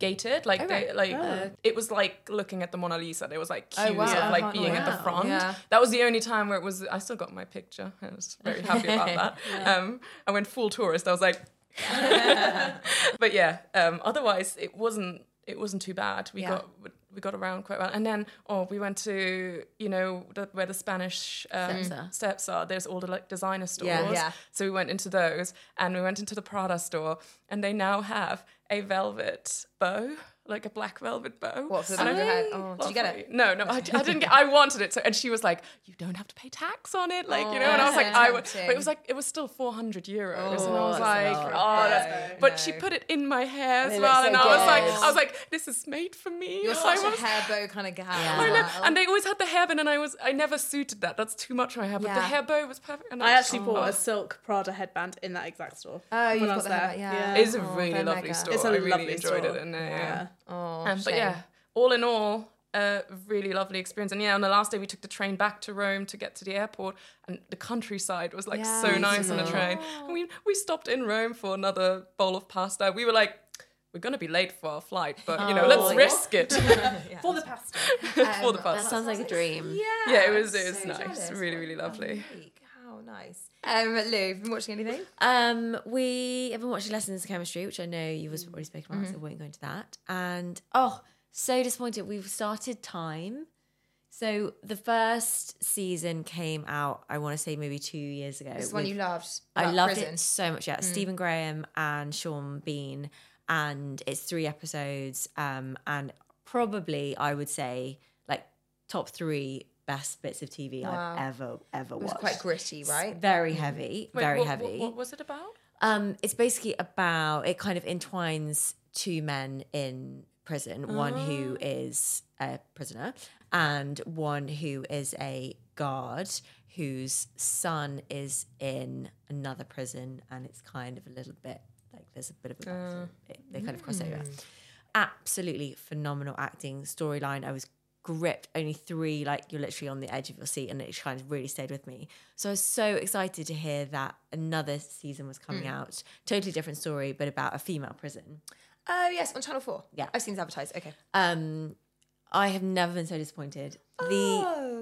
gated. Like they like it was like looking at the mona lisa. There was like queues Oh, wow. of like Oh, being at the front. Yeah. that was the only time where it was i still got my picture. I was very happy about that. Um i went full tourist. I was like but yeah um otherwise it wasn't it wasn't too bad. We Yeah. got we got around quite well and then oh we went to you know the, where the spanish um, Steps are. steps are there's all the like designer stores Yeah. Yeah. so we went into those and we went into the prada store and they now have a velvet bow like a black velvet bow What, for the And I- your head? Oh, did you get it? No, no, I, I didn't get. I wanted it, so and she was like, "You don't have to pay tax on it," like you know. And I was like, Oh, "I would," but it was like it was still four hundred euros, and I was oh, that's like, "Oh, that's." No, But she put it in my hair as well, look and so I was like. I was like, "This is made for me." You're I such a hair bow kind of gal. I know. And they always had the hairband, and I was I never suited that. That's too much for my hair, but the Yeah. hair bow was perfect. And I actually oh. bought a oh. silk Prada headband in that exact store. Oh, when you've I got was the there. hair, yeah. It's a Oh, really they're lovely store. It's a I really enjoyed it in there. Yeah. Yeah. Oh, Um, but yeah, all in all, a really lovely experience. And yeah, on the last day we took the train back to Rome to get to the airport, and the countryside was like Yeah, so nice on the beautiful. train. And we we stopped in Rome for another bowl of pasta. We were like. We're gonna be late for our flight, but you know, let's Oh. risk it For the pasta. for the That pasta. sounds like a dream. Yeah, yeah, it was it was So nice, jealous. really really a lovely. Nice. Um, Lu, have you been watching anything? Um, we have been watching Lessons in Chemistry, which I know you've Mm. already spoken about, Mm-hmm. so I won't go into that. And oh, so disappointed. We've started Time. So the first season came out, I want to say maybe two years ago. This one you loved. I loved prison. it so much. Yeah, Stephen Graham and Sean Bean, and it's three episodes. Um, and probably I would say like top three best bits of TV Wow. I've ever ever It was watched. quite gritty, right? Very heavy, mm-hmm. Wait, very what- heavy. What, what was it about? Um, it's basically about it kind of entwines two men in prison, one who oh. is a prisoner and one who is a guard whose son is in another prison and it's kind of a little bit like there's a bit of a uh, it, they kind of cross over. Hmm. Absolutely phenomenal acting storyline. I was gripped only three, like you're literally on the edge of your seat, and it kind of really stayed with me. So I was so excited to hear that another season was coming out. Totally different story, but about a female prison. Oh yes, on Channel Four. Yeah. I've seen this advertised. Okay. Um, I have never been so disappointed. Oh.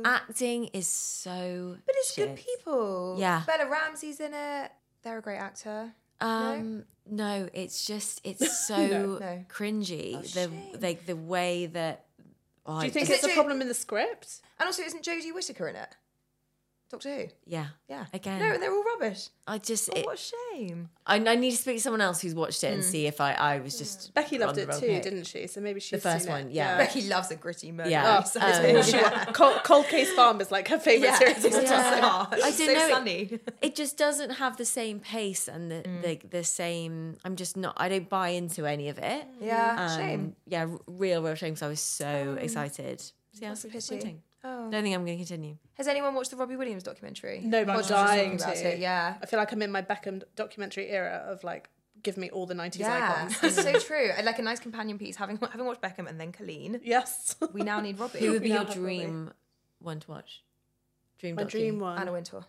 The acting is so. But it's good people. Yeah. Bella Ramsey's in it. They're a great actor. Um, no, it's just it's so No. cringy. Oh, the shame. like the way that. Oh, Do you think it's it a problem in the script? And also, isn't Jodie Whittaker in it? Doctor Who. Yeah, Yeah. Again. No, they're all rubbish. I just Oh, it, what a shame. I, I need to speak to someone else who's watched it Mm. and see if I I was just Becky loved on it too, page. didn't she? So maybe she's first seen it. one, yeah. Becky loves a gritty murder. Yeah. so Um, it's- She Cold, Cold Case Farm is like her favorite Yeah. series. of Yeah. time. Oh, I don't so know. it- sunny. It, just doesn't have the same pace and the, Mm. the the same. I'm just not. I don't buy into any of it. Yeah, Um, shame. Yeah, real, real shame. Because I was so excited. So yeah, That's it's a pity. Disappointing. Oh. Don't think I'm going to continue. Has anyone watched the Robbie Williams documentary? No, but I'm dying to. it? Yeah. I feel like I'm in my Beckham documentary era of like, give me all the 90s Yeah, icons. it's so true. I like a nice companion piece. Having having watched Beckham and then Coleen, yes. we now need Robbie. Who would be your have dream one to watch? Dream my docu? dream one. Anna Wintour.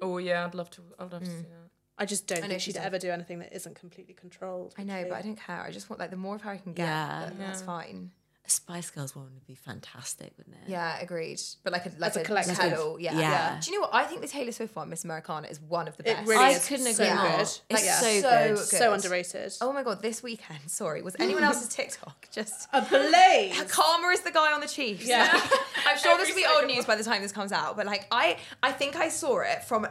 Oh yeah, I'd love to. I'd love to hmm. see that. I just don't I know think she's she'd ever do anything that isn't completely controlled. I know, would but I don't care. I just want like the more of her I can get, Yeah. then that's fine. A Spice Girls one would be fantastic, wouldn't it? Yeah, agreed. But like a like As a a, collective. tell, yeah. Yeah. Do you know what? I think the Taylor Swift one, Miss Americana, is one of the It best. really I is couldn't so agree more. good. It's Like, so, so good. good. So underrated. Oh my god, this weekend. Sorry, was anyone else's TikTok just? A blaze. Karma is the guy on the Chiefs. Yeah. I'm sure this will be old news by the time this comes out, but like I, I think I saw it from.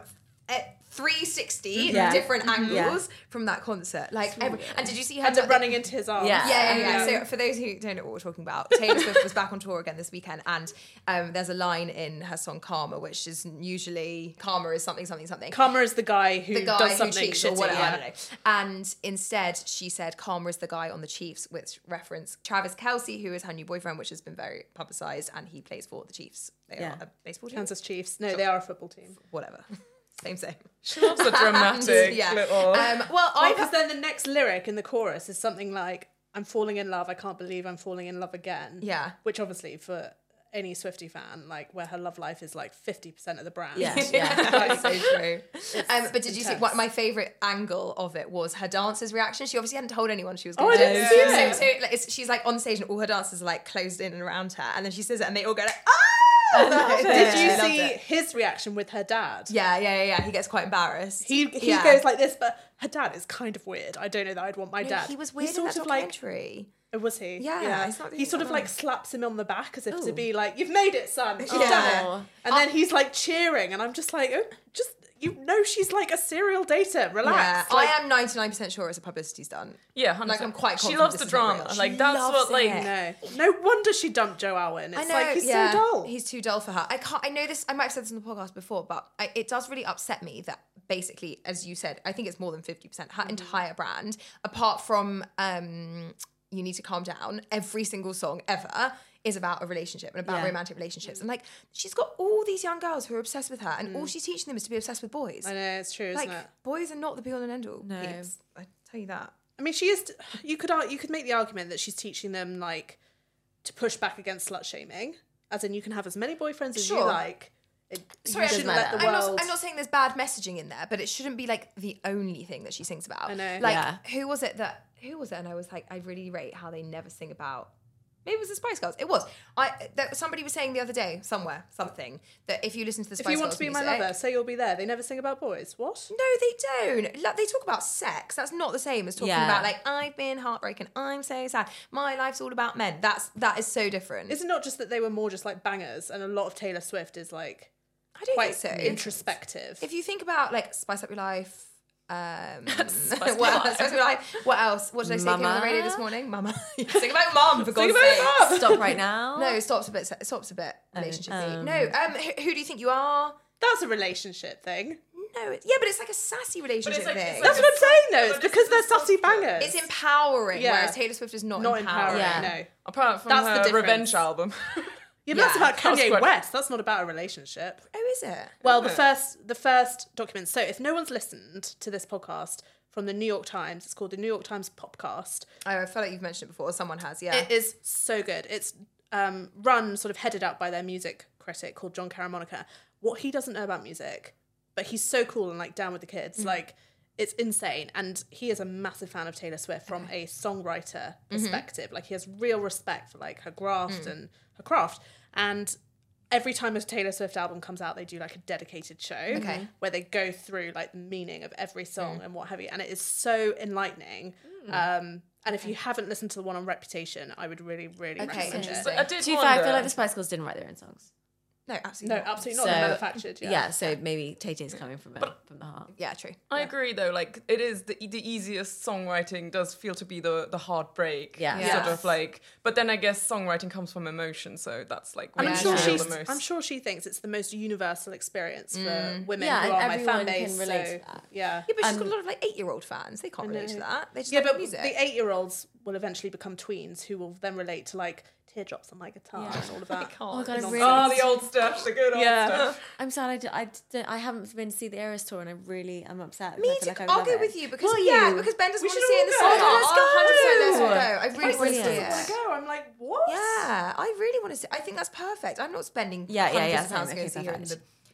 eh, 360 Yeah. different angles Yeah. from that concert. Like, every, and did you see her Had it like, running into his arms. Yeah. yeah, yeah, yeah. So for those who don't know what we're talking about, Taylor Swift was back on tour again this weekend, and um, there's a line in her song "Karma," which is usually "Karma" is something, something, something. Karma is the guy who the guy does who something cheats shitty. or whatever. I yeah. don't know. And instead, she said Karma is the guy on the Chiefs, which reference Travis Kelce, who is her new boyfriend, which has been very publicized, and he plays for the Chiefs. They Yeah. are a baseball team. Kansas Chiefs. No, they are a football team. Whatever. same, same. She loves a dramatic yeah. little. Um, well, I Because then the next lyric in the chorus is something like, I'm falling in love, I can't believe I'm falling in love again. Yeah. Which obviously for any Swiftie fan, like where her love life is like 50% of the brand. Yeah. That's so true. Um, but did you see what my favorite angle of it was her dancer's reaction? She obviously hadn't told anyone she was Oh, going I to didn't see it. it. So, so like, it's, she's like on stage and all her dancers are like closed in and around her, and then she says it, and they all go like, "Ah!" Oh, Did you see his reaction with her dad? Yeah, yeah, yeah, yeah. He gets quite embarrassed. He he Yeah. goes like this, but her dad is kind of weird. I don't know that I'd want my No, dad. He was weird in sort that of like documentary. Oh, was he? Yeah, he's not he sort of like slaps him on the back as if to be like, "You've made it, son. You've Yeah. done it." And then oh. he's like cheering, and I'm just like, oh, just you know, she's like a serial dater. yeah, Relax. Like, I am ninety nine percent sure it's a publicity stunt. yeah, 100%. like, I'm quite She loves the is not real. drama. Like that's what like. it. No, no wonder she dumped Joe Alwyn. It's I know, like he's yeah, so dull. He's too dull for her. I can't. I know this. I might have said this on the podcast before, but I, it does really upset me that basically, as you said, I think it's more than fifty percent. Mm-hmm. Her entire brand, apart from um, "You Need to Calm Down," every single song ever is about a relationship and about Yeah. romantic relationships. And like, she's got all these young girls who are obsessed with her, and all she's teaching them is to be obsessed with boys. Mm. I know it's true, like, isn't it? boys are not the be all and end all. No. peeps. I tell you that. I mean, she is. You could you could make the argument that she's teaching them like to push back against slut shaming, as in you can have as many boyfriends as you like. It, Sorry, you shouldn't I'm, let the I'm world. not, I'm not saying there's bad messaging in there, but it shouldn't be like the only thing that she sings about. I know. Like, Yeah. who was it that? Who was it? And I was like, I really rate how they never sing about. Maybe it was the Spice Girls. It was. I that somebody was saying the other day somewhere something that if you listen to the Spice Girls, if you want Girls to be my lover, say you'll be there. They never sing about boys. What? No, they don't. Like, they talk about sex. That's not the same as talking Yeah. about like I've been heartbroken. I'm so sad. My life's all about men. That's that is so different. Is it not just that they were more just like bangers, and a lot of Taylor Swift is like I don't quite think so. introspective? If you think about like Spice Up Your Life, um, Spice what, Up Your else? Life. Spice Up Your Life. What else? What did I say came on the radio this morning? Mama. Sing about mum for God's sake. Stop right now. No, stops a bit. Stops a bit. Relationship. um, no. Um. Who, who do you think you are? That's a relationship thing. No. it- Yeah, but it's like a sassy relationship like- thing. like That's what I'm saying though. It's because they're sassy bangers. it's empowering, Yeah. whereas Taylor Swift is not, not empowering. empowering. Yeah. No. Apart from That's the her difference. revenge album. Yeah, but that's about Kanye West. That's not about a relationship. Oh, is it? Well, the first the first document. So if no one's listened to this podcast from the New York Times, it's called the New York Times Popcast. Oh, I feel like you've mentioned it before. Someone has. Yeah. It is so good. It's um, run sort of headed up by their music critic called Jon Caramanica. What he doesn't know about music, but he's so cool and like down with the kids, like it's insane. And he is a massive fan of Taylor Swift from a songwriter mm-hmm. perspective. Like he has real respect for like her graft mm. and her craft. And every time a Taylor Swift album comes out, they do like a dedicated show Okay. where they go through like the meaning of every mm. song and what have you. And it is so enlightening. Mm. Um, and if you haven't listened to the one on Reputation, I would really, really Okay, recommend it. I did To be fair, I feel like the Spice Girls didn't write their own songs. No, absolutely. No, not. absolutely not. So- They're manufactured. Yeah. Yeah, so maybe Tay Tay's coming from, a, from the heart. Yeah, true. I agree though. Like it is the the easiest songwriting does feel to be the the heartbreak. Yeah. Yeah. Sort of like, but then I guess songwriting comes from emotion, so that's like. And I'm sure no. feel she's. the most. I'm sure she thinks it's the most universal experience for mm. women Yeah, who and are my fan everyone base. can relate so, to that. Yeah. Yeah, but she's got a lot of like eight-year-old fans. They can't relate to that. They just Yeah, like but music. the eight-year-olds will eventually become tweens who will then relate to like teardrops on my guitar and all of that. Oh, God, I Nonsense. really, Oh, the old stuff, the good old Yeah. stuff. I'm sad I, d- I, d- I haven't been to see the Eras tour and I really am upset. 'cause Me too. like I would I'll go it. with you because Will yeah, you? because Ben doesn't We want to should see it in the all summer. go. Let's Oh, 100% let's go. go. I really want to brilliant. see I it. go. I'm like, what? Yeah, I really want to see. I think that's perfect. I'm not spending Yeah, yeah, yeah, of pounds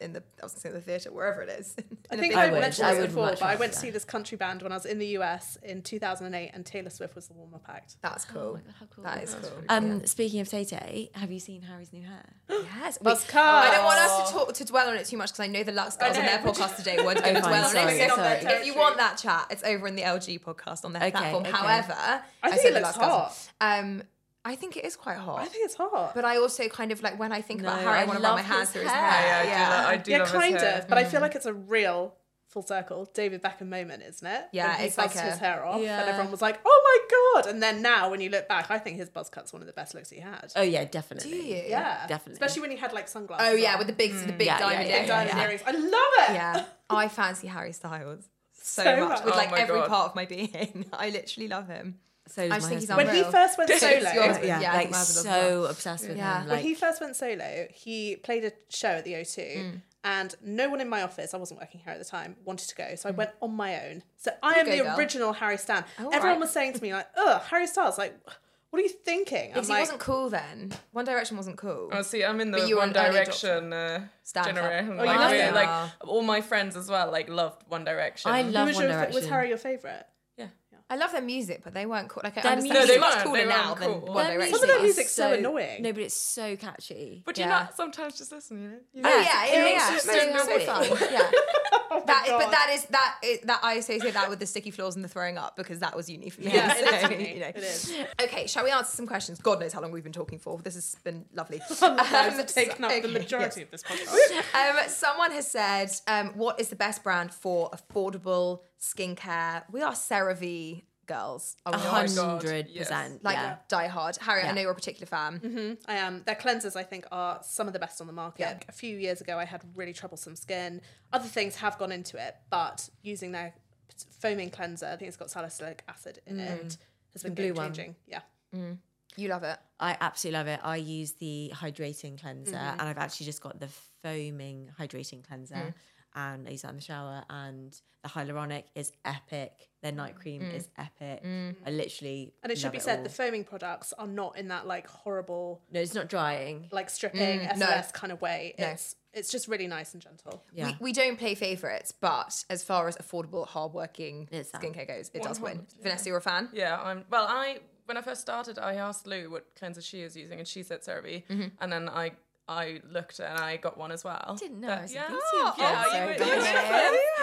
same. to go Okay, see her in the perfect. in the I was going to say the theatre, wherever it is. I think big I would. mentioned this before, but I went to see this country band when I was in the US in 2008, and Taylor Swift was the warm-up act. That's cool. how cool That is is cool. Um, speaking of Tay Tay, have you seen Harry's new hair? Yes. we- Buzz I don't want us to talk to dwell on it too much because I know the Lux girls on their podcast today weren't going to dwell on sorry, it. So sorry. If you want that chat, it's over in the LG podcast on their Okay, platform. okay. However, I think said it looks hot. Um, I think it is quite hot. I think it's hot. but I also kind of like when I think about Harry, I I want to run my hands through his hair. hair. Yeah, I do. lo- I do yeah, love his kind hair. of. But I feel mm. like it's a real full circle David Beckham moment, isn't it? Yeah, When he it's like buzzed a- his hair off, Yeah. and everyone was like, "Oh my god!" And then now, when you look back, I think his buzz cut's one of the best looks he had. Oh yeah, definitely. Do you? yeah, definitely. Especially when he had like sunglasses. Oh yeah, on. with the big, the mm. big Yeah, yeah, diamond yeah, earrings. diamond yeah. earrings. I love it. Yeah, oh, I fancy Harry Styles so, So much much. with Oh like my every God. part of my being. I literally love him. So I does just think he's husband. When he first went solo, yours. yeah, Yeah, I like think my so obsessed with Yeah. him. when he first went solo, he played a show at the O2, Mm. and no one in my office, I wasn't working here at the time, wanted to go. So I went on my own. So I am go, the girl. original Harry Stan. Oh, Everyone right. was saying to me like, "Ugh, Harry Styles, like, what are you thinking?" I'm Because he like, wasn't cool then. One Direction wasn't cool. Oh, see, I'm in the One Direction uh, Stan generation. Oh, you like, love it? like all my friends as well, like loved One Direction. I Who love was One your fa- Direction. was Harry your favorite? Yeah. I love their music, but they weren't cool. Like I Their understand music- it's No, they much weren't. cooler They now weren't than cool. One Their Direction. Some of their is music's so annoying. No, but it's so catchy. But you Yeah. not sometimes just listen, you know. You Oh know? yeah, yeah, yeah. makes you It's so so fun. Yeah. Oh my That is, but that is that is, that I associate that with the sticky floors and the throwing up because that was uni for me. Yeah, it So, is for me. you know. It is. Okay, shall we answer some questions? God knows how long we've been talking for. This has been lovely. Guys Um, have taken up okay, the majority yes. of this podcast. Um, someone has said, um, "What is the best brand for affordable skincare?" We are CeraVe girls. A hundred percent. Like yeah. die hard. Harry, I know you're a particular fan. I am. Their cleansers, I think, are some of the best on the market. Yeah. A few years ago, I had really troublesome skin. Other things have gone into it, but using their foaming cleanser, I think it's got salicylic acid in it, has been blue game one. changing. Yeah. You love it. I absolutely love it. I use the hydrating cleanser Mm-hmm. and I've actually just got the foaming hydrating cleanser Mm. And I use that in the shower and the hyaluronic is epic. Their night cream Mm. is epic. I literally And it should love be said, all. the foaming products are not in that like horrible, No, it's not drying. like stripping Mm, no. Kind of way. No. It's it's just really nice and gentle. Yeah. We, we don't play favourites, but as far as affordable, hardworking It's skincare goes, it does win. Vanessa, you're a fan? Yeah, I'm. Well, I when I first started, I asked Lu what cleanser she is using, and she said CeraVe, and then I I looked and I got one as well. didn't know But I was a yeah, beauty oh, yeah, influencer, you- but you-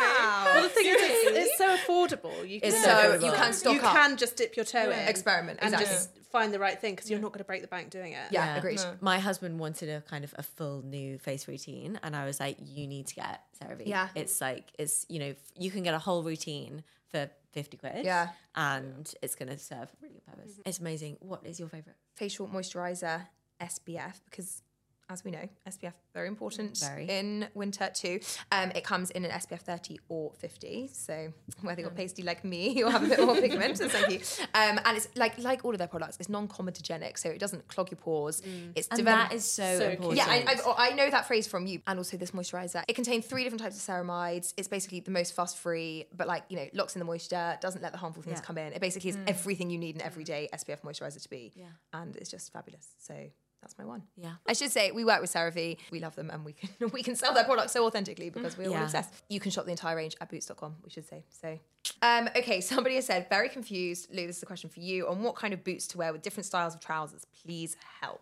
yeah. Well, the thing is, it's, it's so affordable. You can, It's So affordable. you can stock you up. can just dip your toe in, Experiment, and exactly. just find the right thing because you're not going to break the bank doing it. Yeah, agreed. My husband wanted a kind of a full new face routine, and I was like, "You need to get CeraVe. Yeah. it's like it's you know you can get a whole routine for fifty quid. Yeah. and it's gonna serve a really good purpose. Mm-hmm. It's amazing. What is your favorite? Facial moisturizer SPF because. As we know, SPF very important Very. in winter too. Um, it comes in an SPF 30 or 50. So whether you're pasty like me, you'll have a bit more pigment. So thank you. Um, and it's like like all of their products, it's non-comedogenic, so it doesn't clog your pores. It's And developed- that is so, So important. Yeah, I, I, I know that phrase from you. And also this moisturizer. It contains three different types of ceramides. It's basically the most fuss free, but like, you know, locks in the moisture, doesn't let the harmful things Yeah. come in. It basically is everything you need an everyday SPF moisturizer to be. Yeah. And it's just fabulous. So that's my one. Yeah. I should say we work with CeraVe. We love them and we can we can sell their products so authentically because we're all obsessed. You can shop the entire range at boots.com, we should say. So um, okay, somebody has said, very confused. Lu, this is a question for you on what kind of boots to wear with different styles of trousers. Please help.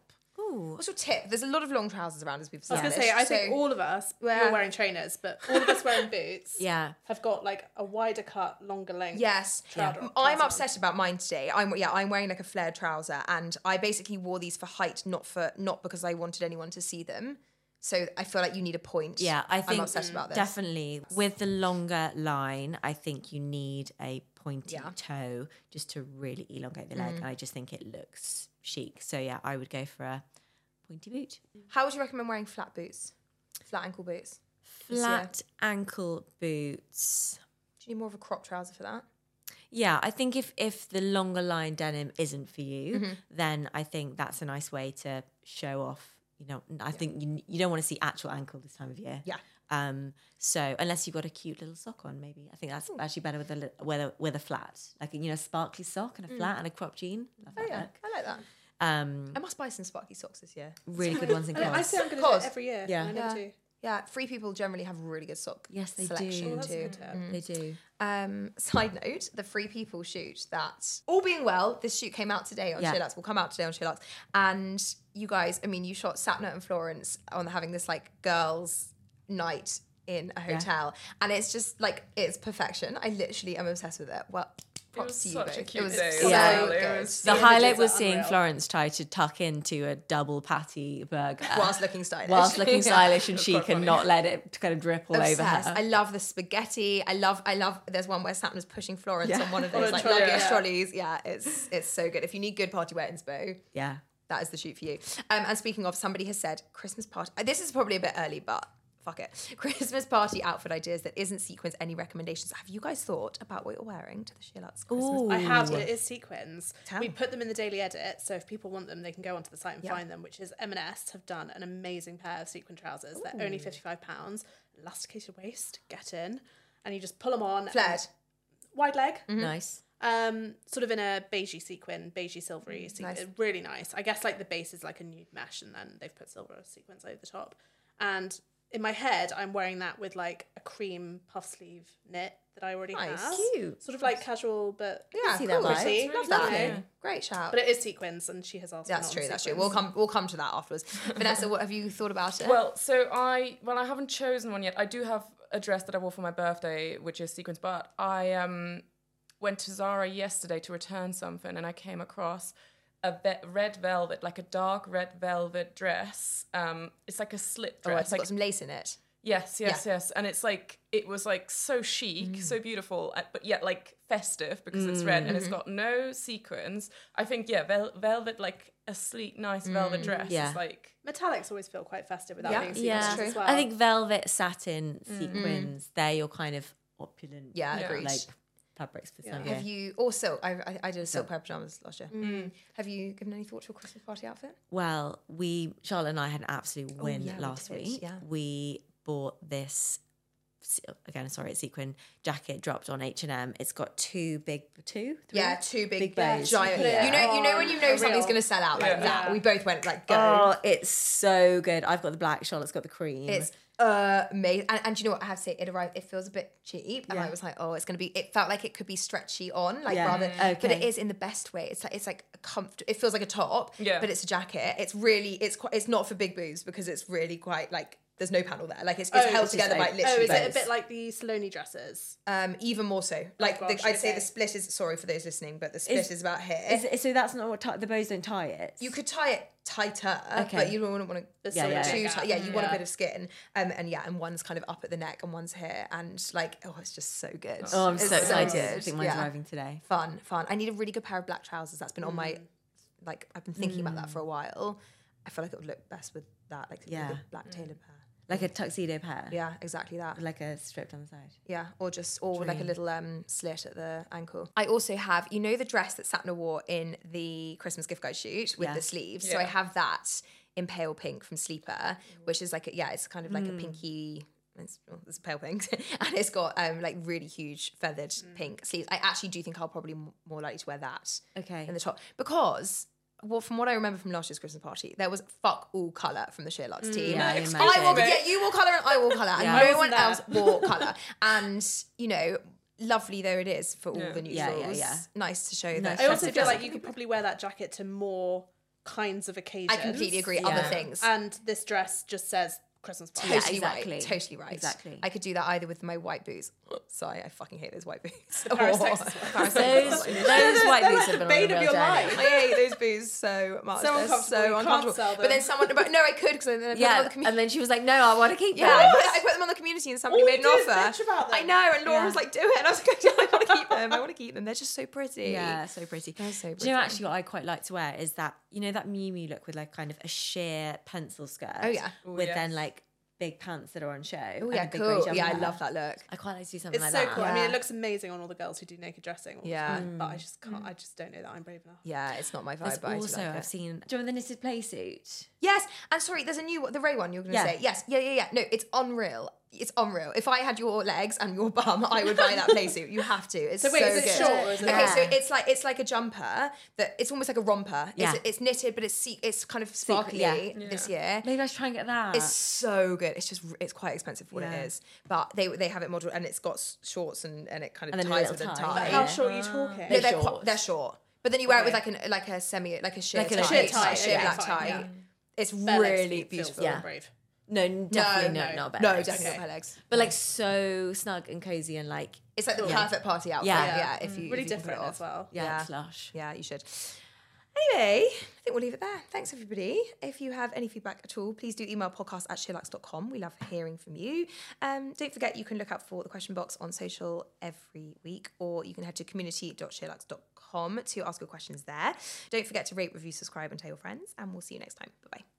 Ooh. What's your tip? There's a lot of long trousers around as we've I was gonna say, I think all of us, Where- you're wearing trainers, but all of us wearing boots, Yeah. have got like a wider cut, longer length. Yes, trouser- I'm trouser. upset about mine today. I'm yeah, I'm wearing like a flared trouser, and I basically wore these for height, not for not because I wanted anyone to see them. So I feel like you need a point. Yeah, I think I'm upset about this. definitely with the longer line, I think you need a pointy Yeah. Mm. toe just to really elongate the leg. And I just think it looks chic. So yeah, I would go for a pointy boot. How would you recommend wearing flat boots, flat ankle boots? Flat ankle boots. Do you need more of a crop trouser for that? Yeah, I think if if the longer line denim isn't for you, Mm-hmm. then I think that's a nice way to show off. You know, I think you you don't want to see actual ankle this time of year. Yeah. Um. So unless you've got a cute little sock on, maybe I think that's actually better with a with a with a flat, like you know, sparkly sock and a flat and a crop jean. Love Oh that yeah, look. I like that. Um. I must buy some sparky socks this year. Really good ones in I, I colours. say I'm going to do Cos. it every year. Yeah. and I never Yeah. do. Yeah, free people generally have really good sock Yes, they do. selection Oh, that's a too. good tip. Mm. They do. Um, side note, the Free People shoot that, all being well, this shoot came out today on Yeah. Sheerluxe, will come out today on Sheerluxe. And you guys, I mean, you shot Sapna and Florence on having this like girls' night in a hotel. And it's just like, it's perfection. I literally am obsessed with it. Well, props was to you such a cute it was day so as well. good. It was- The The highlight was seeing unreal. Florence try to tuck into a double patty burger Whilst looking stylish. whilst looking Yeah. stylish and That's chic and not let it kind of drip all over her. I love the spaghetti. I love. I love. There's one where Sapna's pushing Florence Yeah. on one of those a like trolley, luggage yeah. trolleys. Yeah, it's it's so good. If you need good party wear inspo, yeah. that is the shoot for you. Um, and speaking of, somebody has said Christmas party. This is probably a bit early, but fuck it. Christmas party outfit ideas that isn't sequins. Any recommendations? Have you guys thought about what you're wearing to the Sheerluxe Christmas? Oh, I have, but it is sequins. Tell. We put them in the daily edit, so if people want them, they can go onto the site and Yeah. find them. Which is M&S have done an amazing pair of sequin trousers. They're only fifty five pounds, elasticated waist, get in, and you just pull them on. Flared. wide leg, Nice. um, sort of in a beigey sequin, beigey silvery, sequin, nice. really nice. I guess like the base is like a nude mesh, and then they've put silver sequins over the top. And in my head, I'm wearing that with like a cream puff sleeve knit that I already Nice. have. Cute. Sort of like casual, but Yeah, see cool. vibe. Pretty. Love That's that. really nice. Great shout. but it is sequins, and she has asked. that's true. on That's true. We'll come. We'll come to that afterwards. Vanessa, what have you thought about it? Well, so I well I haven't chosen one yet. I do have a dress that I wore for my birthday, which is sequins, but I um went to Zara yesterday to return something and I came across a ve- red velvet, like a dark red velvet dress. Um, it's like a slit oh, dress. it's like got some lace in it. yes, yes, yes, and it's like it was like so chic, Mm. so beautiful, uh, but yet like festive because it's red and it's Mm-hmm. got no sequins. I think yeah, vel- velvet like a sleek, nice velvet dress Yeah. is like Metallics always feel quite festive without Yeah. being sequins Yeah. true. as well. I think velvet, satin, sequins, they're your kind of opulent Yeah, Yeah. agreed. like fabrics for some Have yeah. you also? I, I, I did a silk pair of pajamas last year. Mm. Have you given any thought to a Christmas party outfit? Well, we Charlotte and I had an absolute oh, win Oh, yeah, last did, week. yeah. We bought this se- again, sorry, it's sequin jacket dropped on H and M. It's got two big two, three? Yeah, two big, Big bows. giant. Yeah. You know, you know when you know Oh, something's real. going to sell out like Yeah. that. We both went like, go. Oh, it's so good. I've got the black. Charlotte's got the cream. It's amazing. And, and you know what I have to say? It arrived. It feels a bit cheap, and Yeah. I was like, oh, it's gonna be. It felt like it could be stretchy on, like Yeah. rather. But it is in the best way. It's like it's like a comfort. It feels like a top, Yeah. but it's a jacket. It's really. It's quite. It's not for big boobs because it's really quite like. There's no panel there. Like it's, it's Oh, held together by like- literally. Oh, is it a bit like the Saloni dresses? Um, even more so. Like gosh, the, I'd say the split is. Sorry for those listening, but the split is, Is- about here. Is it, so that's not what ti- the bows don't tie it. you could tie it tighter, Okay. but you wouldn't want to The Yeah, yeah, Saloni too gap. tight. Yeah, you want a Yeah. bit of skin. Um, and yeah, and one's kind of up at the neck and one's here. And like, oh, it's just so good. Oh, I'm It's so excited. I good. think mine's Yeah. arriving today. Fun, fun. I need a really good pair of black trousers. That's been on Mm. my, like, I've been thinking about that for a while. I feel like it would look best with that, like, Yeah. yeah. the black tailored pair. Like a tuxedo pair. Yeah, exactly that. Like a strip down the side. Yeah, or just or with like a little um slit at the ankle. I also have, you know, the dress that Sapna wore in the Christmas gift guide shoot with Yeah. the sleeves. So I have that in pale pink from Sleeper, which is like a, yeah, it's kind of like Mm. a pinky. It's, well, it's pale pink, and it's got um like really huge feathered pink sleeves. I actually do think I'll probably m- more likely to wear that Okay. in the top because well, from what I remember from last year's Christmas party, there was fuck all colour from the SheerLuxe's mm, team. yeah, I I wore, yeah, you wore colour and I wore colour, and I no one wasn't else wore colour. And you know, lovely though it is for all Yeah. the Yeah, neutrals. yeah, yeah. Nice to show No, that. I also feel like you could probably wear that jacket to more kinds of occasions. I completely agree. Yeah. Other things. And this dress just says Christmas party. Totally exactly. right. Totally right. Exactly. I could do that either with my white boots. Sorry, I fucking hate those white boots. Paris, Or- Texas. Paris, Those, those white boots have been on a Bane of your journey. life. I hate those boots so much. So uncomfortable, So you can't uncomfortable. sell But then someone, but no, I could because then I put them on Yeah, the community. and then she was like, "No, I want to keep Yeah, them." I put, I put them on the community and somebody oh, All made an do offer. bitch about I know, and Laura Yeah. was like, "Do it," and I was like, "I want to keep them. I want to keep them. They're just so pretty." Yeah, so pretty. They're so Do you know pretty. actually what I quite like to wear is that you know that Miu Miu look with like kind of a sheer pencil skirt. Oh, yeah. Ooh, with yes. then like big pants that are on show. Oh yeah, a big cool. Yeah, I love that look. I quite like to do something like that. It's like so that. cool. I mean, it looks amazing on all the girls who do naked dressing. all the Yeah. time, but I mm. just can't. I just don't know that I'm brave enough. Yeah, it's not my vibe. There's but I also like I've it. seen. Do you remember the knitted play suit? Yes, and sorry, there's a new one, the Ray one you're going to Yeah. say. Yes, yeah, yeah, yeah. No, it's unreal. It's unreal. If I had your legs and your bum, I would buy that playsuit. You have to. It's So wait, so is it good. short or is it okay, so it's like it's like a jumper that it's almost like a romper. Yeah. It's, it's knitted, but it's se- it's kind of sparkly yeah. this year. Maybe I should try and get that. It's so good. It's just it's quite expensive for what Yeah. it is, but they they have it modeled and it's got shorts and, and it kind of And a ties with little a tie. tie. But How short are you talking? No, they're short. quite, they're short. But then you wear it with like an like a semi like a sheer Like a tie, sheer tie, a sheer okay, black tie. yeah. It's Bare really feet feels beautiful. so Yeah. brave. No, definitely no, no, not bare no, legs. definitely Okay. not bare legs. But like so snug and cozy and like It's like the Yeah. perfect party outfit. Yeah. Yeah, Yeah. if you Really if you can pull it different off. as well. yeah, Yeah. slush. Yeah, you should. Anyway, I think we'll leave it there. Thanks, everybody. If you have any feedback at all, please do email podcast at sheerluxe.com. We love hearing from you. Um, don't forget, you can look out for the question box on social every week, or you can head to community.sheerluxe.com to ask your questions there. Don't forget to rate, review, subscribe, and tell your friends, and we'll see you next time. Bye bye.